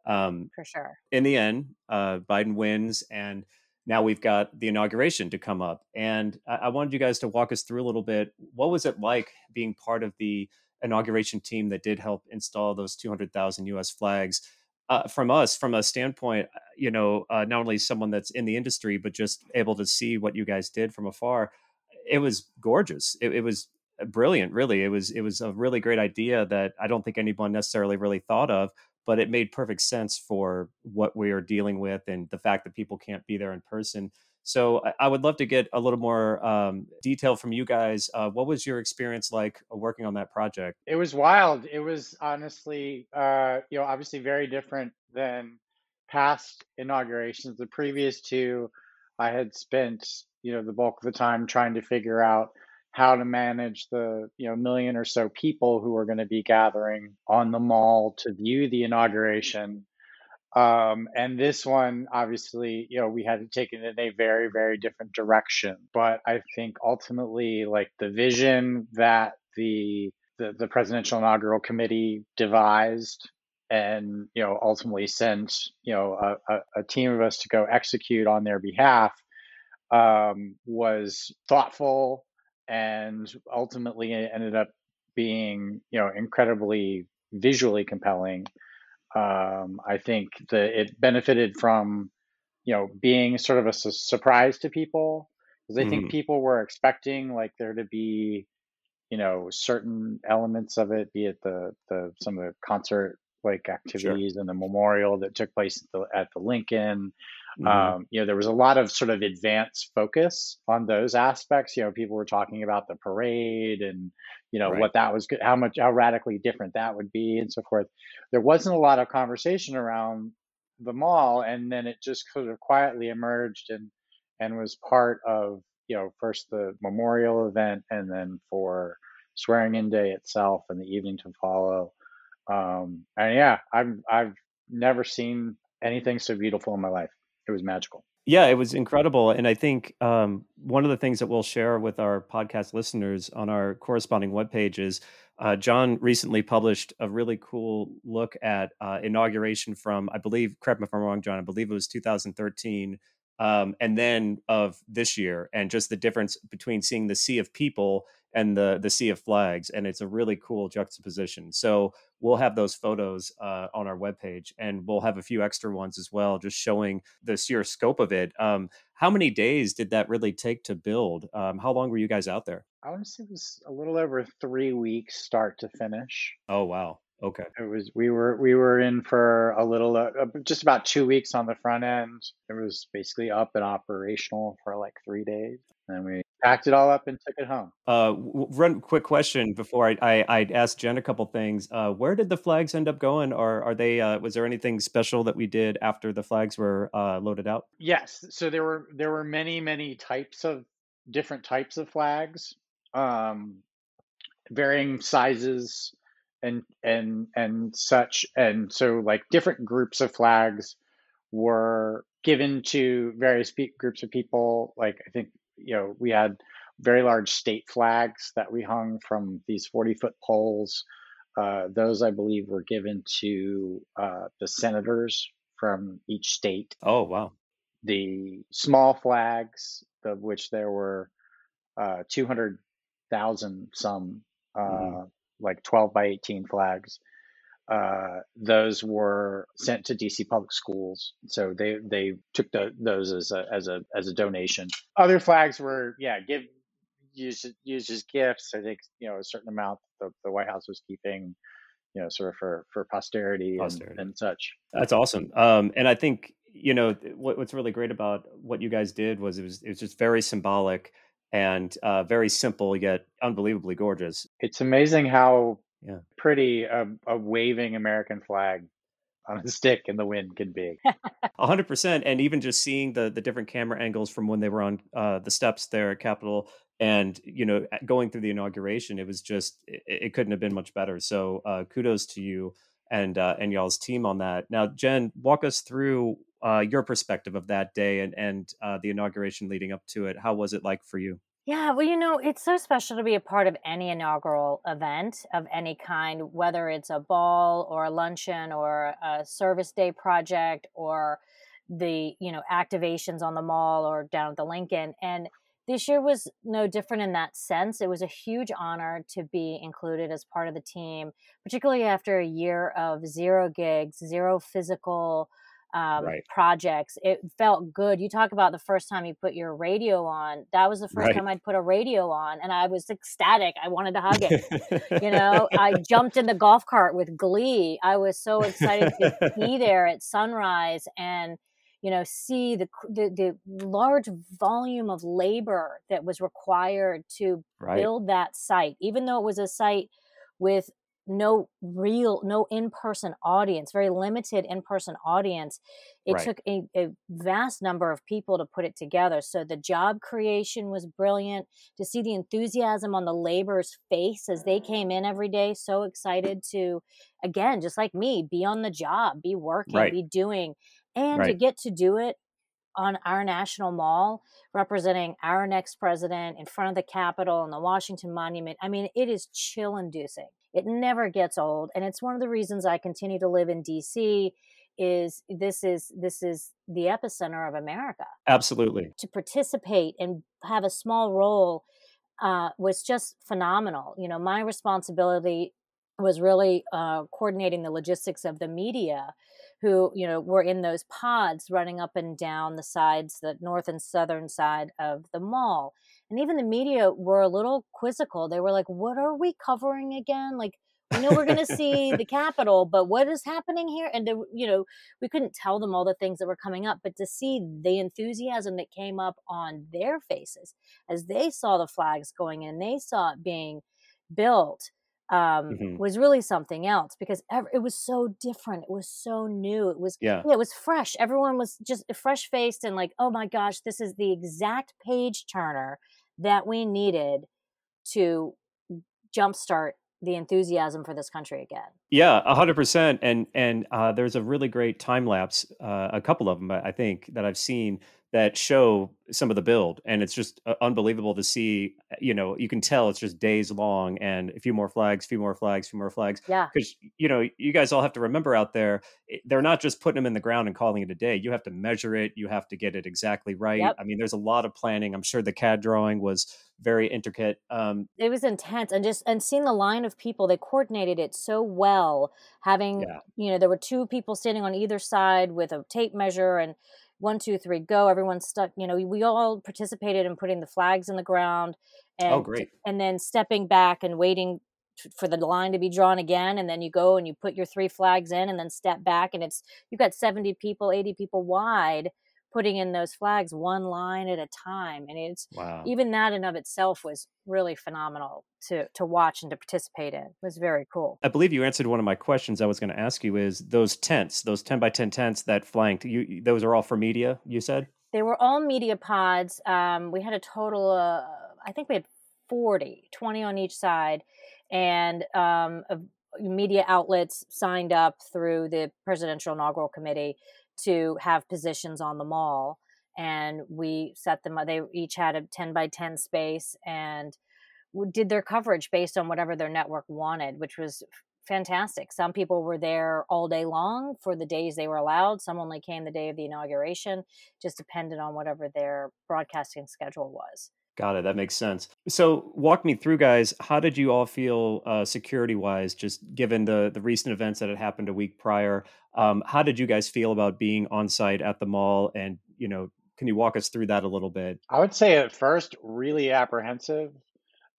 Um, for sure. In the end, uh, Biden wins, and now we've got the inauguration to come up. And I, I wanted you guys to walk us through a little bit. What was it like being part of the inauguration team that did help install those 200,000 US flags. Uh, from us, from a standpoint, uh, you know, uh, not only someone that's in the industry, but just able to see what you guys did from afar, it was gorgeous. It, it was brilliant, really. It was it was a really great idea that I don't think anyone necessarily really thought of, but it made perfect sense for what we are dealing with and the fact that people can't be there in person. So I would love to get a little more um, detail from you guys. Uh, what was your experience like uh, working on that project? It was wild. It was honestly, uh, you know, obviously very different than past inaugurations. The previous two, I had spent, you know, the bulk of the time trying to figure out how to manage the, you know, million or so people who are going to be gathering on the mall to view the inauguration um, and this one, obviously, you know, we had to take it in a very, very different direction. But I think ultimately, like the vision that the the, the presidential inaugural committee devised and you know ultimately sent you know a, a, team of us to go execute on their behalf um, was thoughtful and ultimately it ended up being you know incredibly visually compelling um, I think that it benefited from, you know, being sort of a su- surprise to people because I mm-hmm. think people were expecting like there to be, you know, certain elements of it, be it the the some of the concert like activities sure. and the memorial that took place at the, at the Lincoln. Mm-hmm. Um, you know, there was a lot of sort of advanced focus on those aspects. You know, people were talking about the parade and, you know, right. what that was, how much, how radically different that would be and so forth. There wasn't a lot of conversation around the mall. And then it just sort of quietly emerged and, and was part of, you know, first the memorial event and then for swearing in day itself and the evening to follow. Um, and yeah, I've, I've never seen anything so beautiful in my life. It was magical. Yeah, it was incredible. And I think um, one of the things that we'll share with our podcast listeners on our corresponding webpage is uh, John recently published a really cool look at uh, inauguration from, I believe, correct me if I'm wrong, John, I believe it was 2013, um, and then of this year, and just the difference between seeing the sea of people and the the sea of flags, and it's a really cool juxtaposition. So we'll have those photos uh, on our webpage, and we'll have a few extra ones as well, just showing the sheer scope of it. Um, how many days did that really take to build? Um, how long were you guys out there? I want to say it was a little over three weeks, start to finish. Oh wow! Okay. It was we were we were in for a little uh, just about two weeks on the front end. It was basically up and operational for like three days, and we packed it all up and took it home. Uh, run quick question before I I, I asked Jen a couple things. Uh, where did the flags end up going, or are they? Uh, was there anything special that we did after the flags were uh, loaded out? Yes. So there were there were many many types of different types of flags, um, varying sizes and and and such and so like different groups of flags were given to various pe- groups of people like i think you know we had very large state flags that we hung from these 40 foot poles. Uh, those i believe were given to uh, the senators from each state. Oh wow. The small flags of which there were uh, 200000 some mm-hmm. uh, like 12 by 18 flags. Uh, those were sent to DC public schools, so they they took the, those as a as a as a donation. Other flags were yeah give used used as gifts. I think you know a certain amount the, the White House was keeping, you know, sort of for for posterity, posterity. And, and, such. That's awesome. Um, and I think you know what, what's really great about what you guys did was it was it was just very symbolic and uh, very simple yet unbelievably gorgeous. It's amazing how yeah. pretty a, a waving American flag on a stick in the wind can be. A hundred percent, and even just seeing the the different camera angles from when they were on uh, the steps there at Capitol, and you know, going through the inauguration, it was just it, it couldn't have been much better. So uh, kudos to you and uh, and y'all's team on that. Now, Jen, walk us through uh, your perspective of that day and and uh, the inauguration leading up to it. How was it like for you? Yeah, well, you know, it's so special to be a part of any inaugural event of any kind, whether it's a ball or a luncheon or a service day project or the, you know, activations on the mall or down at the Lincoln. And this year was no different in that sense. It was a huge honor to be included as part of the team, particularly after a year of zero gigs, zero physical um, right. projects. It felt good. You talk about the first time you put your radio on. That was the first right. time I'd put a radio on, and I was ecstatic. I wanted to hug it. you know, I jumped in the golf cart with glee. I was so excited to be there at sunrise and you know see the, the, the large volume of labor that was required to right. build that site even though it was a site with no real no in-person audience very limited in-person audience it right. took a, a, vast number of people to put it together so the job creation was brilliant to see the enthusiasm on the labor's face as they came in every day so excited to again just like me be on the job be working right. be doing and right. to get to do it on our national mall representing our next president in front of the capitol and the washington monument i mean it is chill inducing it never gets old, and it's one of the reasons I continue to live in DC. Is this is this is the epicenter of America? Absolutely. To participate and have a small role uh, was just phenomenal. You know, my responsibility was really uh, coordinating the logistics of the media who you know were in those pods running up and down the sides the north and southern side of the mall. And even the media were a little quizzical. They were like what are we covering again? Like we know we're going to see the capitol but what is happening here? And the, you know we couldn't tell them all the things that were coming up but to see the enthusiasm that came up on their faces as they saw the flags going in they saw it being built um, mm-hmm. was really something else because it was so different. It was so new. It was yeah. yeah it was fresh. Everyone was just fresh faced and like, oh my gosh, this is the exact page turner that we needed to jumpstart the enthusiasm for this country again. Yeah, hundred percent. And and uh, there's a really great time lapse, uh, a couple of them I think that I've seen that show some of the build and it's just uh, unbelievable to see you know you can tell it's just days long and a few more flags a few more flags a few more flags yeah. because you know you guys all have to remember out there they're not just putting them in the ground and calling it a day. You have to measure it. You have to get it exactly right. Yep. i mean there's a lot of planning. I'm sure the cad drawing was very intricate um it was intense and just and seeing the line of people they coordinated it so well having yeah. you know there were two people standing on either side with a tape measure and one, two, three, go. Everyone's stuck. You know, we all participated in putting the flags in the ground oh, and, oh, great. and then stepping back and waiting for the line to be drawn again. And then you go and you put your three flags in and then step back. And it's, you've got 70 people, 80 people wide putting in those flags one line at a time and it's wow. even that in of itself was really phenomenal to to watch and to participate in. It was very cool. I believe you answered one of my questions i was going to ask you is those tents those 10 by 10 tents that flanked you those are all for media you said? They were all media pods um, we had a total uh, i think we had 40 20 on each side and um, media outlets signed up through the presidential inaugural committee to have positions on the mall and we set them uh, they each had a 10 by 10 space and did their coverage based on whatever their network wanted which was fantastic. Some people were there all day long for the days they were allowed some only came the day of the inauguration just depended on whatever their broadcasting schedule was Got it. That makes sense. So, walk me through, guys. How did you all feel uh, security wise, just given the the recent events that had happened a week prior? Um, how did you guys feel about being on site at the mall? And you know, can you walk us through that a little bit? I would say at first, really apprehensive.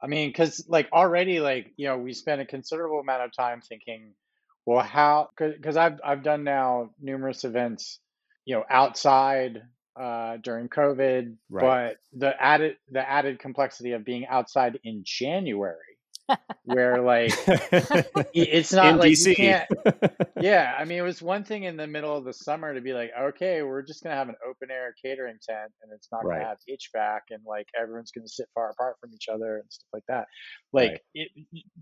I mean, because like already, like you know, we spent a considerable amount of time thinking, well, how? Because I've I've done now numerous events, you know, outside uh, during COVID, right. but the added the added complexity of being outside in January, where like it's not in like DC. you can't. Yeah, I mean, it was one thing in the middle of the summer to be like, okay, we're just gonna have an open air catering tent, and it's not gonna have HVAC, and like everyone's gonna sit far apart from each other and stuff like that. Like right. it,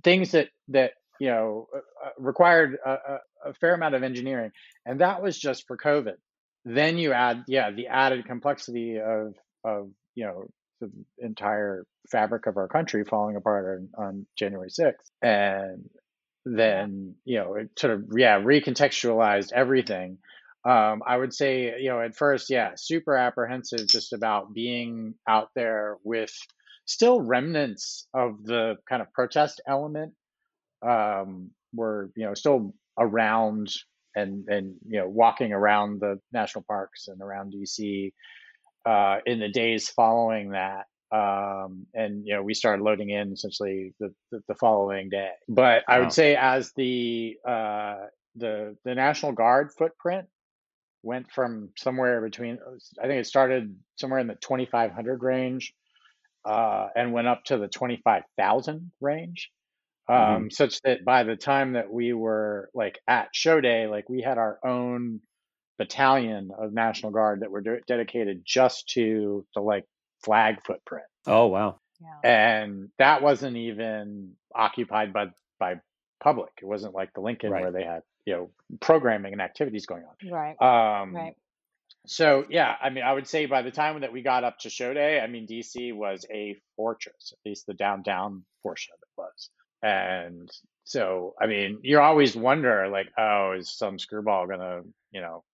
things that that you know uh, uh required a, a fair amount of engineering, and that was just for COVID then you add yeah the added complexity of of you know the entire fabric of our country falling apart on, on January 6th and then you know it sort of yeah recontextualized everything. Um, I would say you know at first yeah super apprehensive just about being out there with still remnants of the kind of protest element um, were you know still around and and you know walking around the national parks and around DC uh, in the days following that. Um, and you know we started loading in essentially the, the, the following day. But I would say as the uh, the the National Guard footprint went from somewhere between I think it started somewhere in the 2500 range uh, and went up to the 25,000 range um, mm-hmm. such that by the time that we were like at show day, like we had our own battalion of National Guard that were de- dedicated just to the like flag footprint. Oh wow! Yeah. And that wasn't even occupied by by public. It wasn't like the Lincoln right. where they had you know programming and activities going on. Right. Um, right. So yeah, I mean, I would say by the time that we got up to show day, I mean, DC was a fortress. At least the downtown portion of it was. And so, I mean, you always wonder, like, oh, is some screwball gonna, you know,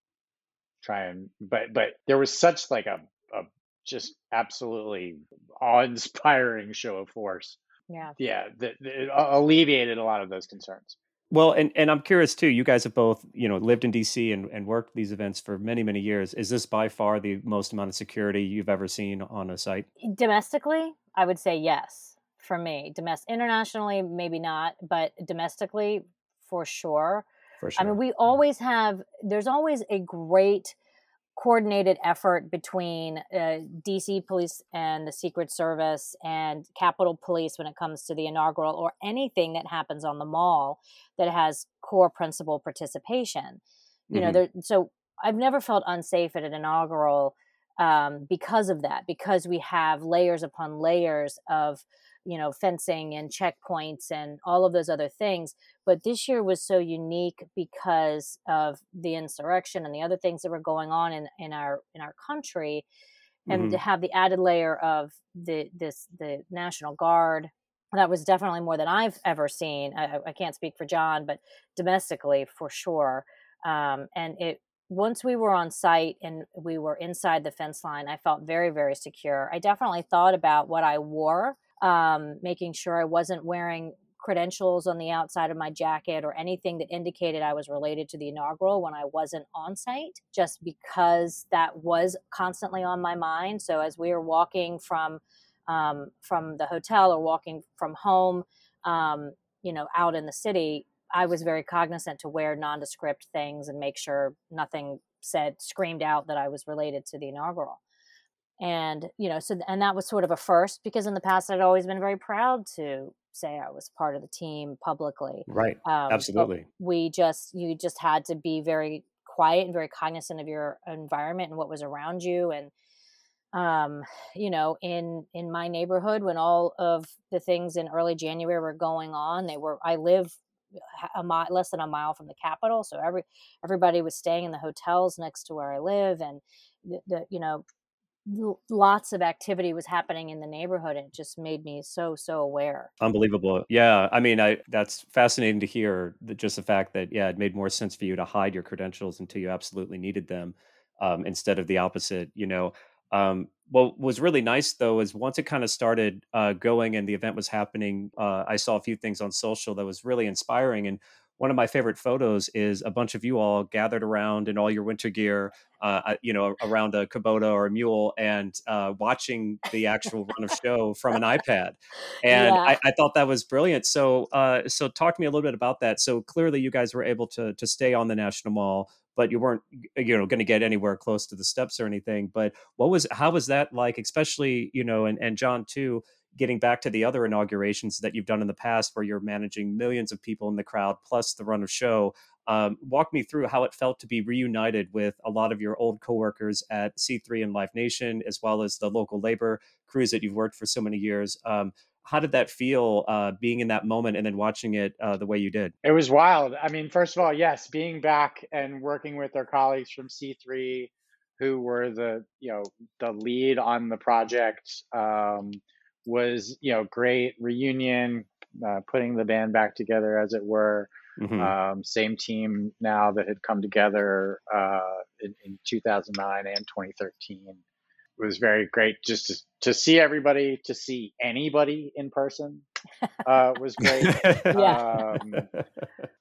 try and, but, but there was such like a, a just absolutely awe-inspiring show of force. Yeah. Yeah, that, that alleviated a lot of those concerns. Well, and, and I'm curious too. You guys have both, you know, lived in DC and, and worked these events for many, many years. Is this by far the most amount of security you've ever seen on a site? Domestically, I would say yes for me. Domestic, internationally, maybe not, but domestically, for sure. For sure. I mean, we always have. There's always a great coordinated effort between uh, DC police and the Secret Service and Capitol Police when it comes to the inaugural or anything that happens on the mall that has core principal participation. You mm-hmm. know, there, so I've never felt unsafe at an inaugural um, because of that, because we have layers upon layers of you know fencing and checkpoints and all of those other things but this year was so unique because of the insurrection and the other things that were going on in, in our in our country and mm-hmm. to have the added layer of the this the national guard that was definitely more than i've ever seen. I, I can't speak for john but domestically for sure. Um, and it once we were on site and we were inside the fence line i felt very very secure. I definitely thought about what i wore um, making sure I wasn't wearing credentials on the outside of my jacket or anything that indicated I was related to the inaugural when I wasn't on site, just because that was constantly on my mind. So as we were walking from um, from the hotel or walking from home, um, you know, out in the city, I was very cognizant to wear nondescript things and make sure nothing said screamed out that I was related to the inaugural and you know so and that was sort of a first because in the past i'd always been very proud to say i was part of the team publicly right. um, absolutely. we just you just had to be very quiet and very cognizant of your environment and what was around you and um you know in in my neighborhood when all of the things in early january were going on they were i live a mile less than a mile from the capital so every everybody was staying in the hotels next to where i live and the, the you know lots of activity was happening in the neighborhood and it just made me so so aware. Unbelievable. Yeah i mean i that's fascinating to hear that just the fact that yeah it made more sense for you to hide your credentials until you absolutely needed them um, instead of the opposite you know? Um, what was really nice though is once it kind of started uh, going and the event was happening uh, i saw a few things on social that was really inspiring and one of my favorite photos is a bunch of you all gathered around in all your winter gear, uh, you know, around a Kubota or a mule and uh, watching the actual run of show from an iPad. And yeah. I, I, thought that was brilliant. So, uh, so talk to me a little bit about that. So clearly, you guys were able to to stay on the National Mall, but you weren't, you know, going to get anywhere close to the steps or anything. But what was how was that like? Especially, you know, and and John too getting back to the other inaugurations that you've done in the past where you're managing millions of people in the crowd plus the run of show um, walk me through how it felt to be reunited with a lot of your old coworkers at c3 and live nation as well as the local labor crews that you've worked for so many years. Um, how did that feel uh, being in that moment and then watching it uh, the way you did? It was wild. I mean first of all yes being back and working with our colleagues from c3 who were the you know the lead on the project um, was you know great reunion, uh, putting the band back together as it were. Mm-hmm. Um, same team now that had come together uh, in, in, 2009 and 2013. It was very great just to, to see everybody, to see anybody in person uh, was great. yeah. Um,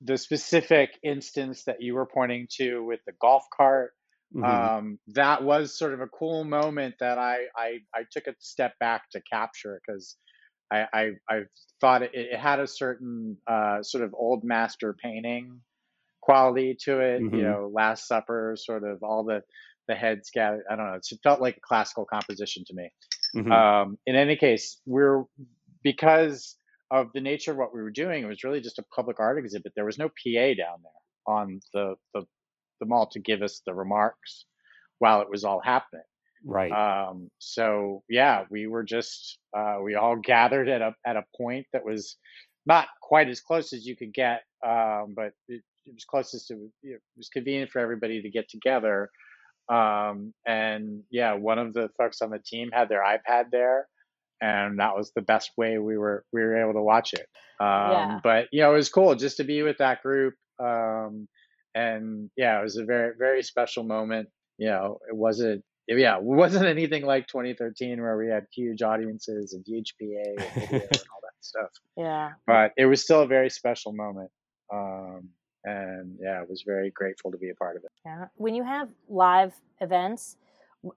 the specific instance that you were pointing to with the golf cart Mm-hmm. Um, that was sort of a cool moment that I I, I took a step back to capture because I, I, I thought it, it, had a certain uh, sort of old master painting quality to it. Mm-hmm. You know, Last Supper, sort of all the the heads gathered. I don't know. It felt like a classical composition to me. Mm-hmm. Um, in any case, we're because of the nature of what we were doing. It was really just a public art exhibit. There was no PA down there on the the them all to give us the remarks while it was all happening. Right. Um, so yeah, we were just uh, we all gathered at a at a point that was not quite as close as you could get, um, but it, it, was closest to it was convenient for everybody to get together. Um, and yeah, one of the folks on the team had their iPad there, and that was the best way we were we were able to watch it. Um, yeah. But you know, it was cool just to be with that group. Um, and yeah, it was a very very special moment. You know, it wasn't yeah, it wasn't anything like 2013 where we had huge audiences and huge PA and, and all that stuff. Yeah, but it was still a very special moment. Um, and yeah, I was very grateful to be a part of it. Yeah, when you have live events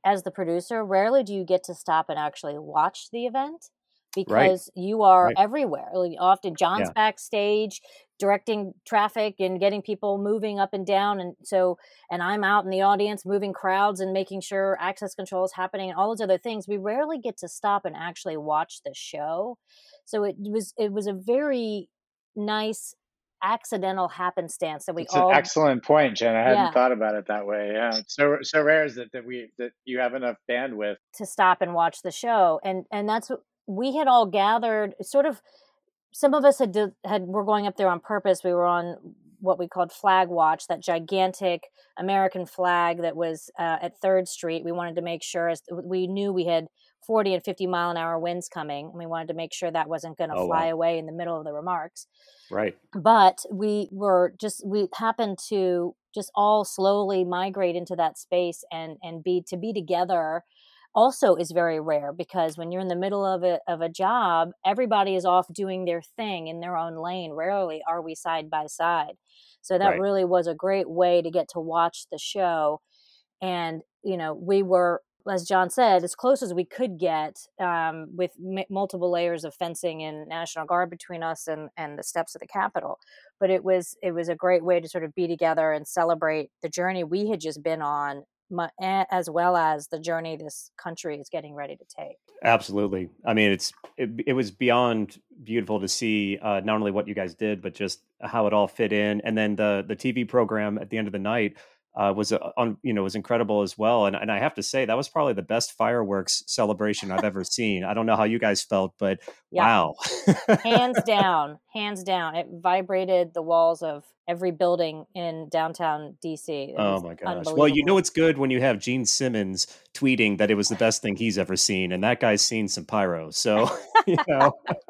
as the producer, rarely do you get to stop and actually watch the event because right. you are right. everywhere. Like often John's yeah. backstage directing traffic and getting people moving up and down and so and I'm out in the audience moving crowds and making sure access control is happening and all those other things. We rarely get to stop and actually watch the show. So it was it was a very nice accidental happenstance that we it's all an excellent point jen i hadn't yeah. thought about it that way yeah so so rare is it that we that you have enough bandwidth to stop and watch the show and and that's we had all gathered sort of some of us had had were going up there on purpose. We were on what we called flag watch that gigantic american flag that was uh, at third street. We wanted to make sure as we knew we had 40 and 50 mile an hour winds coming. And we wanted to make sure that wasn't going to oh, fly wow. away in the middle of the remarks. Right. But we were just we happened to just all slowly migrate into that space and and be to be together also is very rare because when you're in the middle of a, of a job everybody is off doing their thing in their own lane rarely are we side by side. So that right. really was a great way to get to watch the show. And you know we were as john said as close as we could get um, with m- multiple layers of fencing and national guard between us and, and the steps of the capitol. But it was it was a great way to sort of be together and celebrate the journey we had just been on as well as the journey this country is getting ready to take. Absolutely. I mean, it's it, it was beyond beautiful to see uh, not only what you guys did, but just how it all fit in, and then the the TV program at the end of the night uh, was uh, on you know was incredible as well. And and I have to say that was probably the best fireworks celebration I've ever seen. I don't know how you guys felt, but yeah. wow, hands down, hands down, it vibrated the walls of every building in downtown DC. oh my gosh! Well, you know it's good when you have Gene Simmons tweeting that it was the best thing he's ever seen, and that guy's seen some pyro. So you know,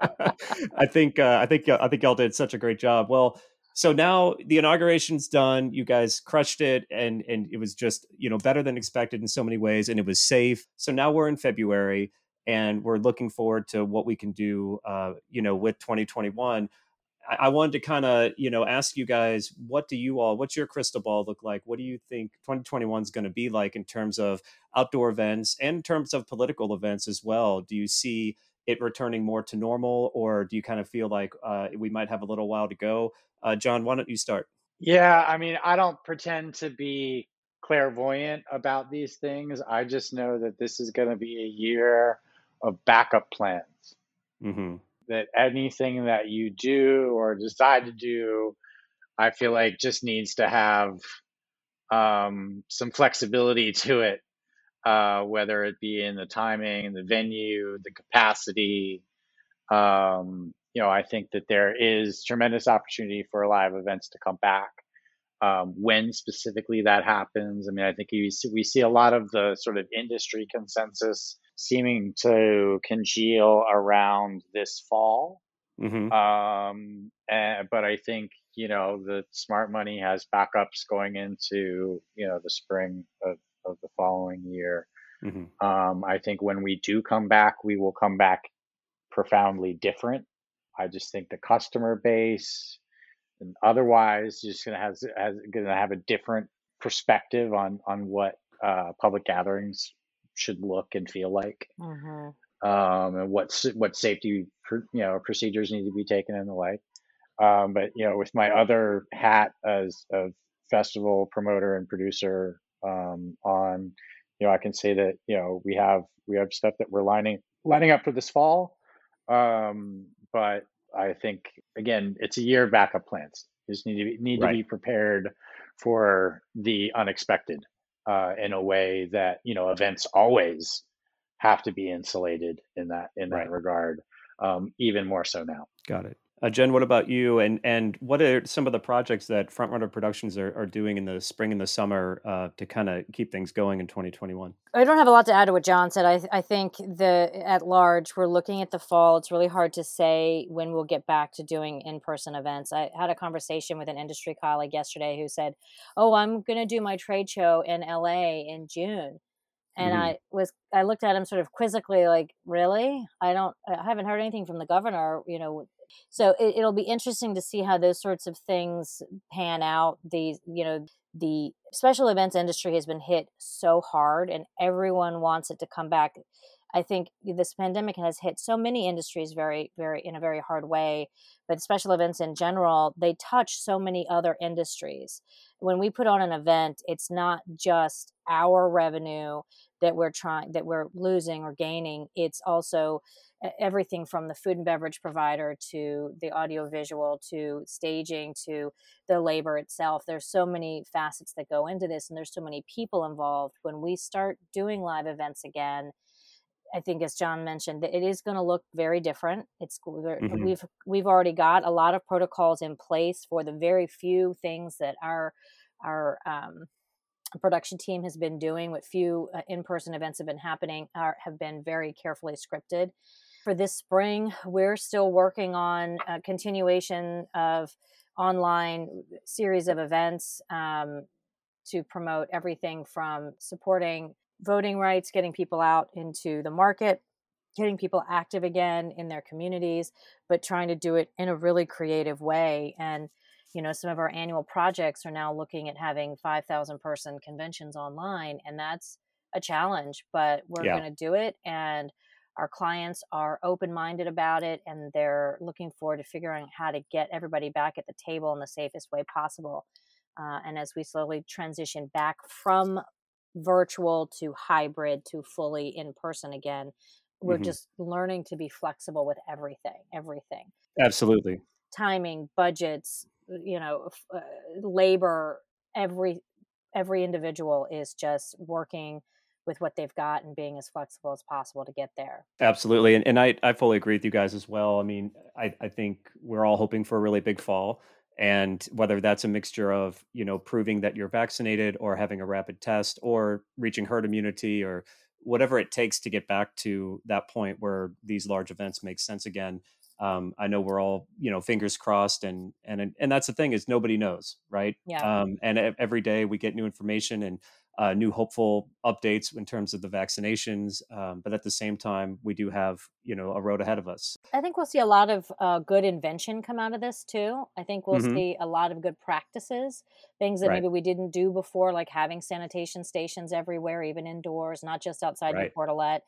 I think uh, I think I think y'all did such a great job. Well so now the inauguration's done you guys crushed it and and it was just you know better than expected in so many ways and it was safe. So now we're in february and we're looking forward to what we can do uh, you know with 2021 I, I wanted to kind of you know ask you guys what do you all what's your crystal ball look like? What do you think 2021 is going to be like in terms of outdoor events and in terms of political events as well? Do you see it returning more to normal or do you kind of feel like uh, we might have a little while to go uh, John, why don't you start? Yeah, I mean, I don't pretend to be clairvoyant about these things. I just know that this is going to be a year of backup plans. Mm-hmm. That anything that you do or decide to do, I feel like just needs to have um, some flexibility to it, uh, whether it be in the timing, the venue, the capacity, um, you know, I think that there is tremendous opportunity for live events to come back. Um, when specifically that happens, I mean, I think we see, we see a lot of the sort of industry consensus seeming to congeal around this fall. Mm-hmm. Um, and, but I think you know the smart money has backups going into you know the spring of, following year. Mm-hmm. Um, I think when we do come back, we will come back profoundly different I just think the customer base and otherwise just gonna have has gonna have a different perspective on on what uh, public gatherings should look and feel like, mm-hmm. um, and what what safety you know procedures need to be taken and the like. Um, but you know, with my other hat as a festival promoter and producer um, on, you know, I can say that you know we have we have stuff that we're lining lining up for this fall. Um, but I think again, it's a year of backup plans. You just need to be, need right. to be prepared for the unexpected uh, in a way that you know events always have to be insulated in that in that right. regard. Um, even more so now. Got it. Uh, Jen, what about you? And and what are some of the projects that Frontrunner Productions are, are doing in the spring and the summer uh, to kind of keep things going in 2021? I don't have a lot to add to what John said. I I think the at large we're looking at the fall. It's really hard to say when we'll get back to doing in person events. I had a conversation with an industry colleague yesterday who said, "Oh, I'm going to do my trade show in LA in June." and mm-hmm. i was i looked at him sort of quizzically like really i don't i haven't heard anything from the governor you know so it, it'll be interesting to see how those sorts of things pan out. The you know the special events industry has been hit so hard, and everyone wants it to come back. I think this pandemic has hit so many industries very, very in a very hard way. But special events in general, they touch so many other industries. When we put on an event, it's not just our revenue that we're trying that we're losing or gaining. It's also everything from the food and beverage provider to the audiovisual to staging to the labor itself there's so many facets that go into this and there's so many people involved when we start doing live events again I think, as John mentioned, it is going to look very different. It's mm-hmm. we've we've already got a lot of protocols in place for the very few things that our our um, production team has been doing. What few uh, in person events have been happening are, have been very carefully scripted. For this spring, we're still working on a continuation of online series of events um, to promote everything from supporting voting rights, getting people out into the market, getting people active again in their communities, but trying to do it in a really creative way. And, you know, some of our annual projects are now looking at having 5,000 person conventions online, and that's a challenge, but we're yeah. going to do it. And our clients are open minded about it, and they're looking forward to figuring out how to get everybody back at the table in the safest way possible. Uh, and as we slowly transition back from virtual to hybrid to fully in person again we're mm-hmm. just learning to be flexible with everything everything absolutely timing budgets you know uh, labor every every individual is just working with what they've got and being as flexible as possible to get there. Absolutely. And, and I, I fully agree with you guys as well. I mean, I, I think we're all hoping for a really big fall and whether that's a mixture of you know proving that you're vaccinated or having a rapid test or reaching herd immunity or whatever it takes to get back to that point where these large events make sense again um, i know we're all you know fingers crossed and and and that's the thing is nobody knows right yeah. um, and every day we get new information and uh, new hopeful updates in terms of the vaccinations. Um, but at the same time, we do have you know a road ahead of us. I think we'll see a lot of uh, good invention come out of this too. I think we'll mm-hmm. see a lot of good practices, things that right. maybe we didn't do before, like having sanitation stations everywhere, even indoors, not just outside right. your portalet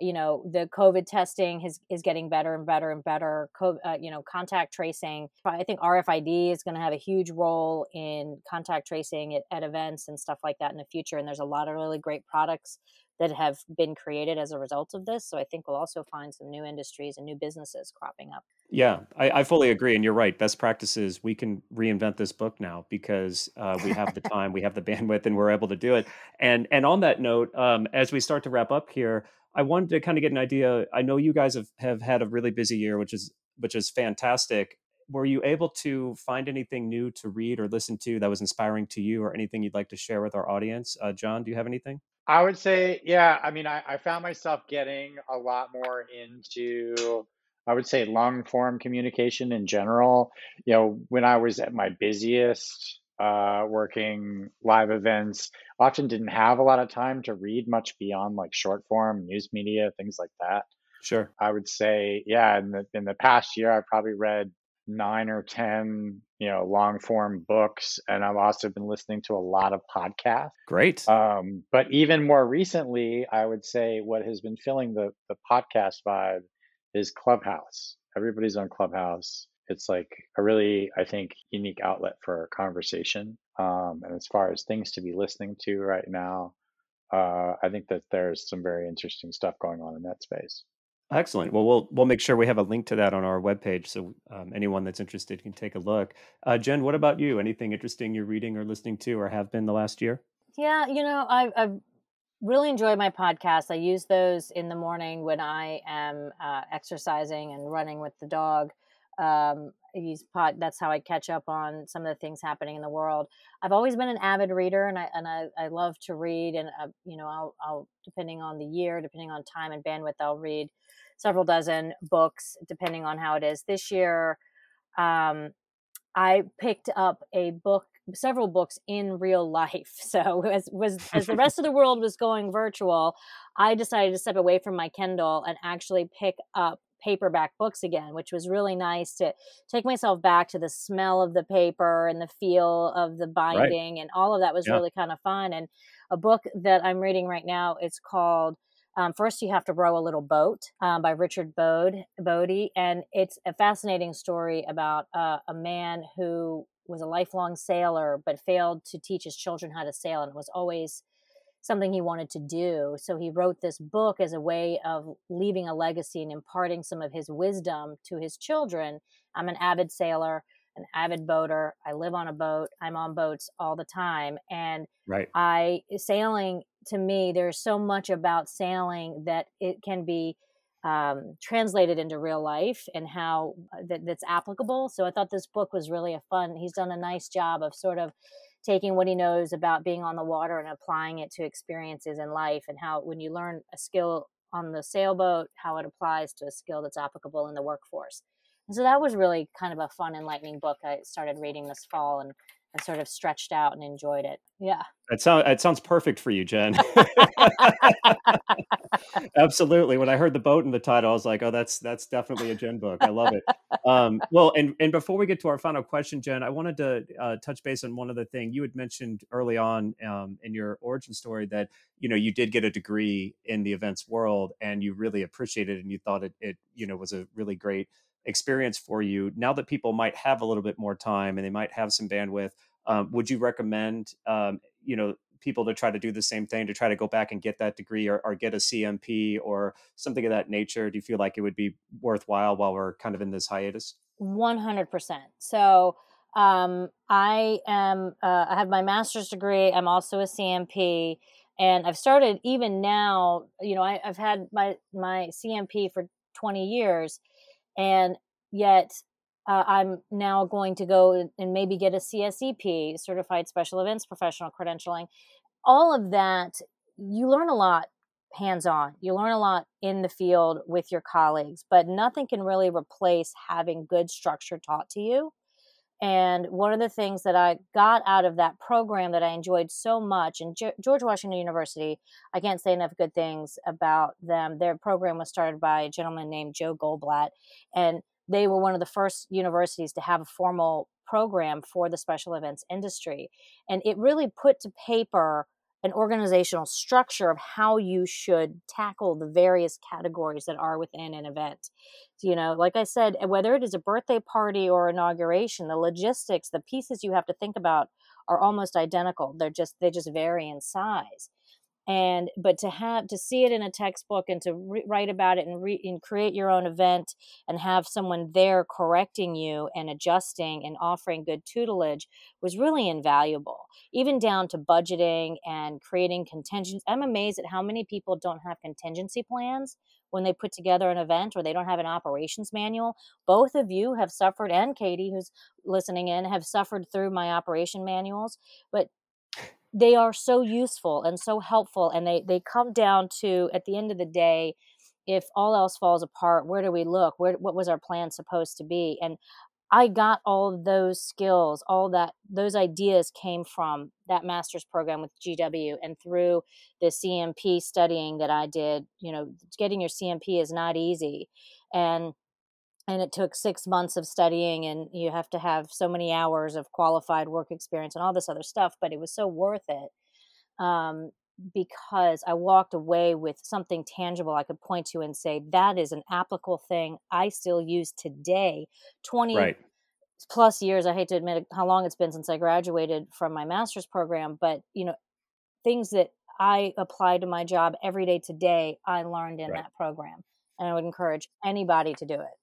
you know the covid testing is, is getting better and better and better uh, you know contact tracing i think rfid is going to have a huge role in contact tracing at, at events and stuff like that in the future and there's a lot of really great products that have been created as a result of this. So I think we'll also find some new industries and new businesses cropping up. Yeah, I, I fully agree. And you're right. Best practices, we can reinvent this book now because uh, we have the time, we have the bandwidth, and we're able to do it. And and on that note, um, as we start to wrap up here, I wanted to kind of get an idea. I know you guys have, have had a really busy year, which is which is fantastic. Were you able to find anything new to read or listen to that was inspiring to you, or anything you'd like to share with our audience? Uh, John, do you have anything? I would say, yeah. I mean, I, I found myself getting a lot more into, I would say, long form communication in general. You know, when I was at my busiest, uh, working live events, often didn't have a lot of time to read much beyond like short form news media, things like that. Sure. I would say, yeah, in the in the past year, I've probably read nine or ten, you know, long form books, and I've also been listening to a lot of podcasts. Great. Um, but even more recently, I would say what has been filling the the podcast vibe is Clubhouse. Everybody's on Clubhouse it's like a really i think unique outlet for conversation um, and as far as things to be listening to right now uh, i think that there's some very interesting stuff going on in that space. Excellent. Well we'll we'll make sure we have a link to that on our webpage so um, anyone that's interested can take a look. Uh, jen what about you? Anything interesting you're reading or listening to or have been the last year? Yeah you know i've, I've really enjoy my podcast. I use those in the morning when i am uh, exercising and running with the dog um, use pod. That's how I catch up on some of the things happening in the world. I've always been an avid reader, and I and I, I love to read. And uh, you know, I'll, I'll depending on the year, depending on time and bandwidth, I'll read several dozen books, depending on how it is. This year, um, I picked up a book several books in real life. So as was as the rest of the world was going virtual, I decided to step away from my Kindle and actually pick up paperback books again, which was really nice to take myself back to the smell of the paper and the feel of the binding right. and all of that was yeah. really kind of fun. And a book that I'm reading right now, it's called um, First You Have to Row a Little Boat um, by Richard Bode, Bodie. And it's a fascinating story about uh, a man who was a lifelong sailor but failed to teach his children how to sail and it was always something he wanted to do. So he wrote this book as a way of leaving a legacy and imparting some of his wisdom to his children. I'm an avid sailor, an avid boater. I live on a boat. I'm on boats all the time. And right. I sailing to me, there's so much about sailing that it can be um, translated into real life and how uh, that, that's applicable. So I thought this book was really a fun. He's done a nice job of sort of taking what he knows about being on the water and applying it to experiences in life and how when you learn a skill on the sailboat, how it applies to a skill that's applicable in the workforce. And so that was really kind of a fun, enlightening book I started reading this fall and, and sort of stretched out and enjoyed it. Yeah. It sounds it sounds perfect for you, Jen. Absolutely. When I heard the boat in the title, I was like, "Oh, that's that's definitely a Jen book. I love it." Um, well, and and before we get to our final question, Jen, I wanted to uh, touch base on one other thing you had mentioned early on um, in your origin story that you know you did get a degree in the events world and you really appreciated it and you thought it it you know was a really great experience for you. Now that people might have a little bit more time and they might have some bandwidth um, would you recommend, um, you know, people to try to do the same thing to try to go back and get that degree or, or, get a CMP or something of that nature? Do you feel like it would be worthwhile while we're kind of in this hiatus? 100%. So um, I am, uh, I have my master's degree. I'm also a CMP and I've started even now, you know, I, I've had my, my CMP for 20 years and yet uh, I'm now going to go and maybe get a CSEP, Certified Special Events Professional Credentialing. All of that, you learn a lot hands on. You learn a lot in the field with your colleagues, but nothing can really replace having good structure taught to you. And one of the things that I got out of that program that I enjoyed so much, and George Washington University, I can't say enough good things about them. Their program was started by a gentleman named Joe Goldblatt. And they were one of the first universities to have a formal program for the special events industry. And it really put to paper an organizational structure of how you should tackle the various categories that are within an event. You know, like I said, eh, whether it is a birthday party or inauguration, the logistics, the pieces you have to think about are almost identical. They're just they just vary in size and but to have to see it in a textbook and to re- write about it and, re- and create your own event and have someone there correcting you and adjusting and offering good tutelage was really invaluable even down to budgeting and creating contingency i'm amazed at how many people don't have contingency plans when they put together an event or they don't have an operations manual. Both of you have suffered and katie who's listening in have suffered through my operation manuals but they are so useful and so helpful and they they come down to at the end of the day if all else falls apart where do we look? Where what was our plan supposed to be? And i got all those skills all that those ideas came from that master's program with gw and through the cmp studying that i did you know getting your cmp is not easy. And and it took six months of studying and you have to have so many hours of qualified work experience and all this other stuff but it was so worth it um, because i walked away with something tangible i could point to and say that is an applicable thing i still use today 20 right. plus years i hate to admit how long it's been since i graduated from my master's program but you know things that i apply to my job every day today i learned in right. that program and i would encourage anybody to do it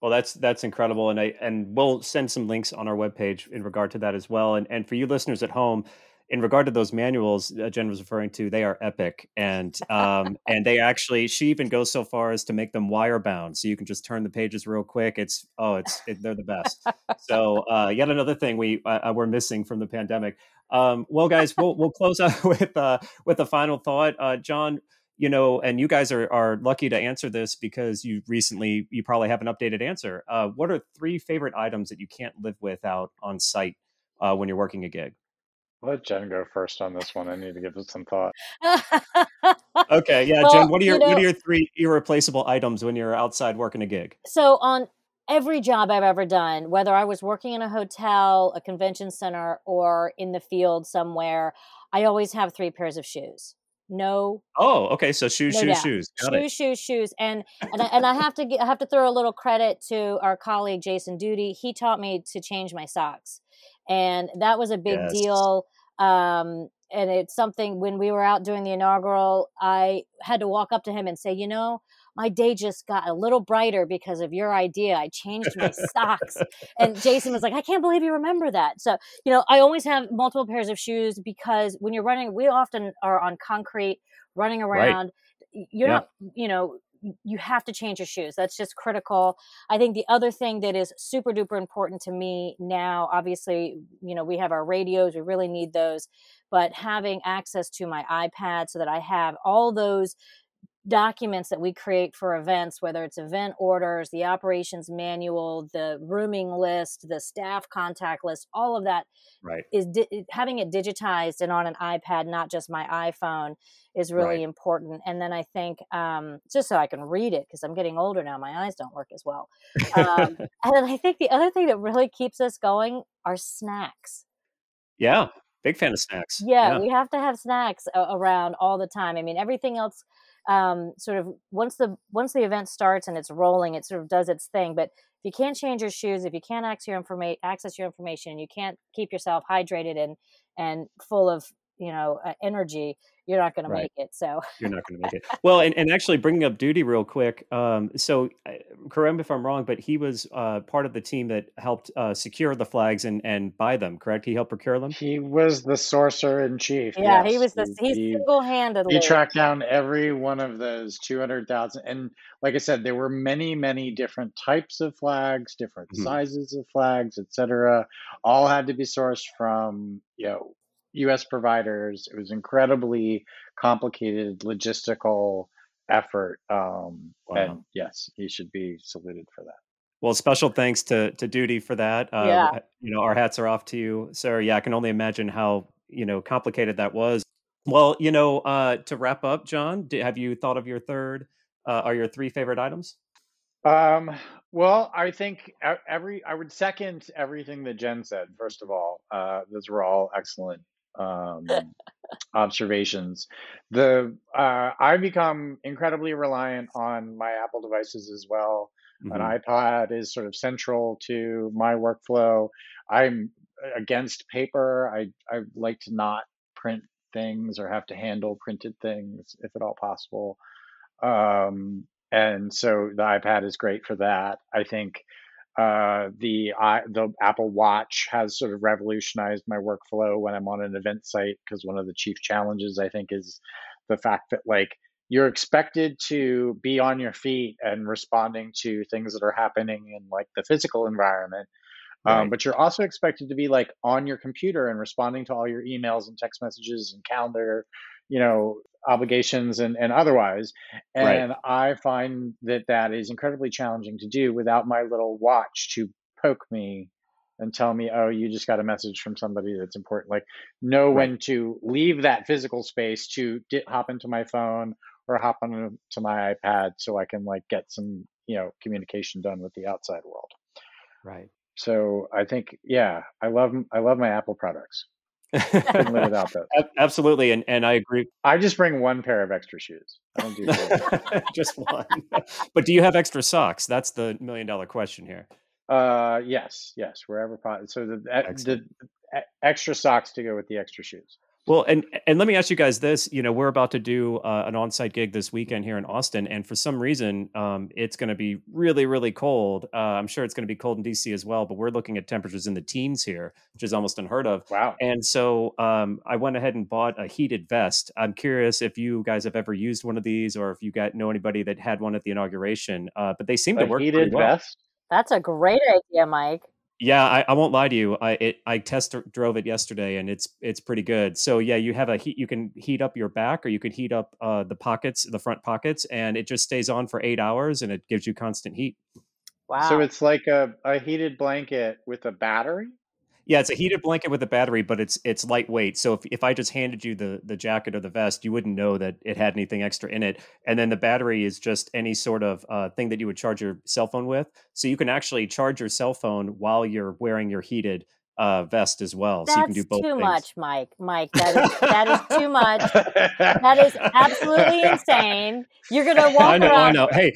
well, that's that's incredible, and I and we'll send some links on our webpage in regard to that as well. And and for you listeners at home, in regard to those manuals uh, Jen was referring to, they are epic, and um, and they actually she even goes so far as to make them wire bound, so you can just turn the pages real quick. It's oh, it's it, they're the best. so uh, yet another thing we uh, uh, we're missing from the pandemic. Um, well, guys, we'll we'll close out with uh, with a final thought, uh, John you know, and you guys are are lucky to answer this because you recently you probably have an updated answer. Uh, what are three favorite items that you can't live without on site uh, when you're working a gig? let Jen go first on this one. I need to give it some thought. okay, yeah, well, Jen. What are your you know, what are your three irreplaceable items when you're outside working a gig? So on every job I've ever done, whether I was working in a hotel, a convention center, or in the field somewhere, I always have three pairs of shoes no oh okay so shoes no shoes doubt. shoes Got shoes it. shoes shoes and and I, and I have to get, I have to throw a little credit to our colleague Jason Duty he taught me to change my socks and that was a big yes. deal um and it's something when we were out doing the inaugural, I had to walk up to him and say, you know, my day just got a little brighter because of your idea. I changed my socks. And Jason was like, I can't believe you remember that. So, you know, I always have multiple pairs of shoes because when you're running, we often are on concrete running around. Right. You're yeah. not, you know, you have to change your shoes. That's just critical. I think the other thing that is super duper important to me now, obviously, you know, we have our radios, we really need those, but having access to my iPad so that I have all those documents that we create for events, whether it's event orders, the operations manual, the rooming list, the staff contact list, all of that right. is di- having it digitized and on an iPad, not just my iPhone, is really right. important. And then I think um, just so I can read it because I'm getting older now, my eyes don't work as well. Um, and then I think the other thing that really keeps us going are snacks. Yeah, big fan of snacks. Yeah, yeah. we have to have snacks around all the time. I mean, everything else um, sort of once the once the event starts and it's rolling, it sort of does its thing. But if you can't change your shoes, if you can't access your information, access your information, you can't keep yourself hydrated and and full of you know uh, energy you're not going right. to make it so you're not going to make it well and, and actually bringing up duty real quick um, so uh, correct me if i'm wrong but he was uh, part of the team that helped uh, secure the flags and and buy them correct he helped procure them he was the sorcerer in chief yeah yes. he was the he, he single-handedly he tracked down every one of those 200000 and like i said there were many many different types of flags different mm-hmm. sizes of flags etc all had to be sourced from you know US providers. It was incredibly complicated logistical effort. Um, wow. And yes, he should be saluted for that. Well, special thanks to to Duty for that. Uh, yeah. You know, our hats are off to you, sir. Yeah, I can only imagine how you know complicated that was. Well, you know, uh, to wrap up, John, have you thought of your third? Uh, are your three favorite items? Um, well, I think every I would second everything that Jen said. First of all, uh, those were all excellent um, observations. The uh, I've become incredibly reliant on my Apple devices as well. Mm-hmm. An iPad is sort of central to my workflow. I'm against paper. I I like to not print things or have to handle printed things if at all possible. Um, and so the iPad is great for that. I think uh, the uh, the Apple Watch has sort of revolutionized my workflow when I'm on an event site because one of the chief challenges I think is the fact that like you're expected to be on your feet and responding to things that are happening in like the physical environment. Um, right. Um, but you're also expected to be like on your computer and responding to all your emails and text messages and calendar, you know, obligations and, and otherwise. And right. I find that that is incredibly challenging to do without my little watch to poke me and tell me, oh, you just got a message from somebody that's important. Like, know right. when to leave that physical space to hop into my phone or hop onto my iPad so I can like get some, you know, communication done with the outside world. Right. So I think, yeah, I love I love my Apple products. Couldn't live without that. Absolutely, and and I agree. I just bring one pair of extra shoes. I don't do just one. but do you have extra socks? That's the million dollar question here. Uh, yes, yes, wherever possible. So the the extra socks to go with the extra shoes. Well, and and let me ask you guys this. You know, we're about to do uh, an on-site gig this weekend here in Austin, and for some reason, um, it's going to be really, really cold. Uh, I'm sure it's going to be cold in DC as well, but we're looking at temperatures in the teens here, which is almost unheard of. Wow! And so um, I went ahead and bought a heated vest. I'm curious if you guys have ever used one of these, or if you got know anybody that had one at the inauguration. Uh, but they seem a to work heated well. vest. That's a great idea, Mike. Yeah, I, I, won't lie to you. I it, I test drove it yesterday, and it's it's pretty good. So yeah, you have a heat. You can heat up your back, or you can heat up uh, the pockets, the front pockets, and it just stays on for eight hours, and it gives you constant heat. Wow! So it's like a, a heated blanket with a battery. Yeah, it's a heated blanket with a battery, but it's it's lightweight. So if, if I just handed you the the jacket or the vest, you wouldn't know that it had anything extra in it. And then the battery is just any sort of uh, thing that you would charge your cell phone with. So you can actually charge your cell phone while you're wearing your heated uh, vest as well. That's so you can do both. Too things. much, Mike. Mike, that is that is too much. that is absolutely insane. You're gonna walk I know, around. I know. Hey,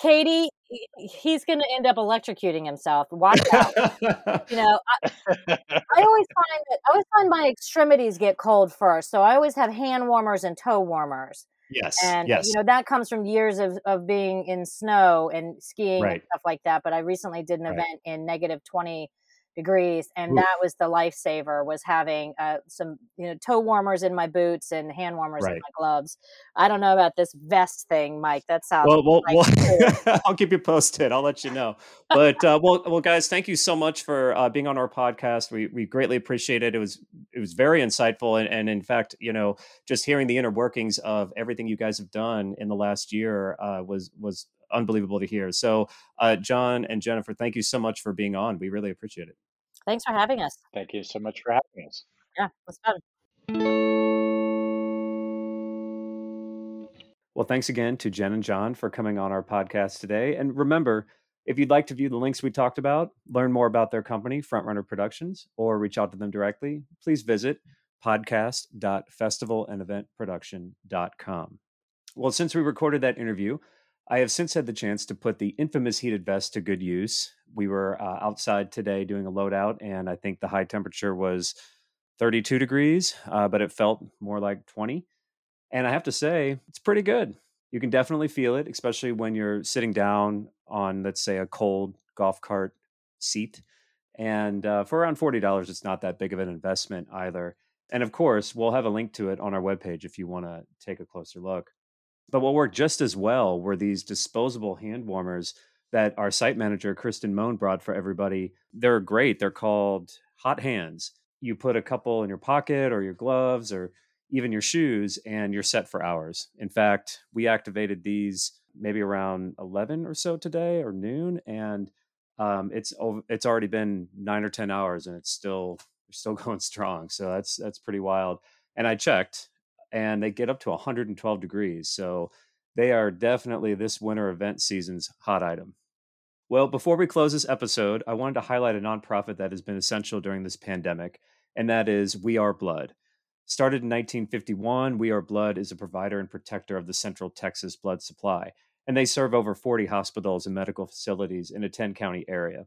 Katie, he's going to end up electrocuting himself. Watch out. you know, I, I, always find that I always find my extremities get cold first, so I always have hand warmers and toe warmers. Yes, and yes. you know that comes from years of of being in snow and skiing right. and stuff like that. But I recently did an right. event in negative twenty degrees and Ooh. that was the lifesaver was having uh, some you know toe warmers in my boots and hand warmers right. in my gloves i don't know about this vest thing mike that sounds well, well, well i'll keep you posted i'll let you know but uh, well, well guys thank you so much for uh, being on our podcast we, we greatly appreciate it it was it was very insightful and, and in fact you know just hearing the inner workings of everything you guys have done in the last year uh, was was unbelievable to hear. So, uh, John and Jennifer, thank you so much for being on. We really appreciate it. Thanks for having us. Thank you so much for having us. Yeah, it fun. Well, thanks again to Jen and John for coming on our podcast today. And remember, if you'd like to view the links we talked about, learn more about their company, Frontrunner Productions, or reach out to them directly, please visit podcast.festivalandeventproduction.com. Well, since we recorded that interview, I have since had the chance to put the infamous heated vest to good use. We were uh, outside today doing a loadout, and I think the high temperature was 32 degrees, uh, but it felt more like 20. And I have to say, it's pretty good. You can definitely feel it, especially when you're sitting down on, let's say, a cold golf cart seat. And uh, for around $40, it's not that big of an investment either. And of course, we'll have a link to it on our webpage if you want to take a closer look. But what worked just as well were these disposable hand warmers that our site manager, Kristen Moan, brought for everybody. They're great. They're called Hot Hands. You put a couple in your pocket or your gloves or even your shoes, and you're set for hours. In fact, we activated these maybe around 11 or so today or noon, and um, it's it's already been nine or 10 hours, and it's still still going strong. So that's that's pretty wild. And I checked, and they get up to 112 degrees. So they are definitely this winter event season's hot item. Well, before we close this episode, I wanted to highlight a nonprofit that has been essential during this pandemic, and that is We Are Blood. Started in 1951, We Are Blood is a provider and protector of the Central Texas blood supply, and they serve over 40 hospitals and medical facilities in a 10 county area.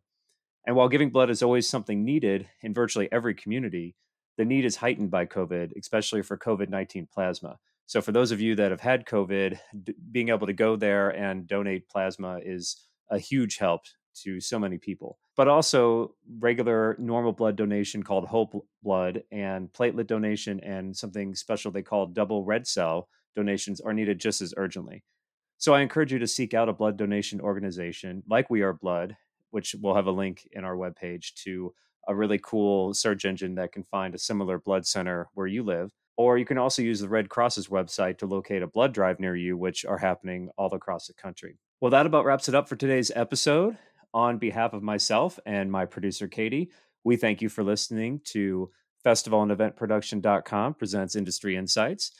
And while giving blood is always something needed in virtually every community, the need is heightened by COVID, especially for COVID 19 plasma. So, for those of you that have had COVID, d- being able to go there and donate plasma is a huge help to so many people. But also, regular normal blood donation called Whole Blood and platelet donation and something special they call double red cell donations are needed just as urgently. So, I encourage you to seek out a blood donation organization like We Are Blood, which we'll have a link in our webpage to a really cool search engine that can find a similar blood center where you live. Or you can also use the Red Cross's website to locate a blood drive near you, which are happening all across the country. Well, that about wraps it up for today's episode. On behalf of myself and my producer, Katie, we thank you for listening to Festival and Event festivalandeventproduction.com presents Industry Insights.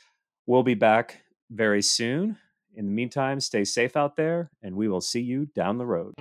We'll be back very soon. In the meantime, stay safe out there, and we will see you down the road.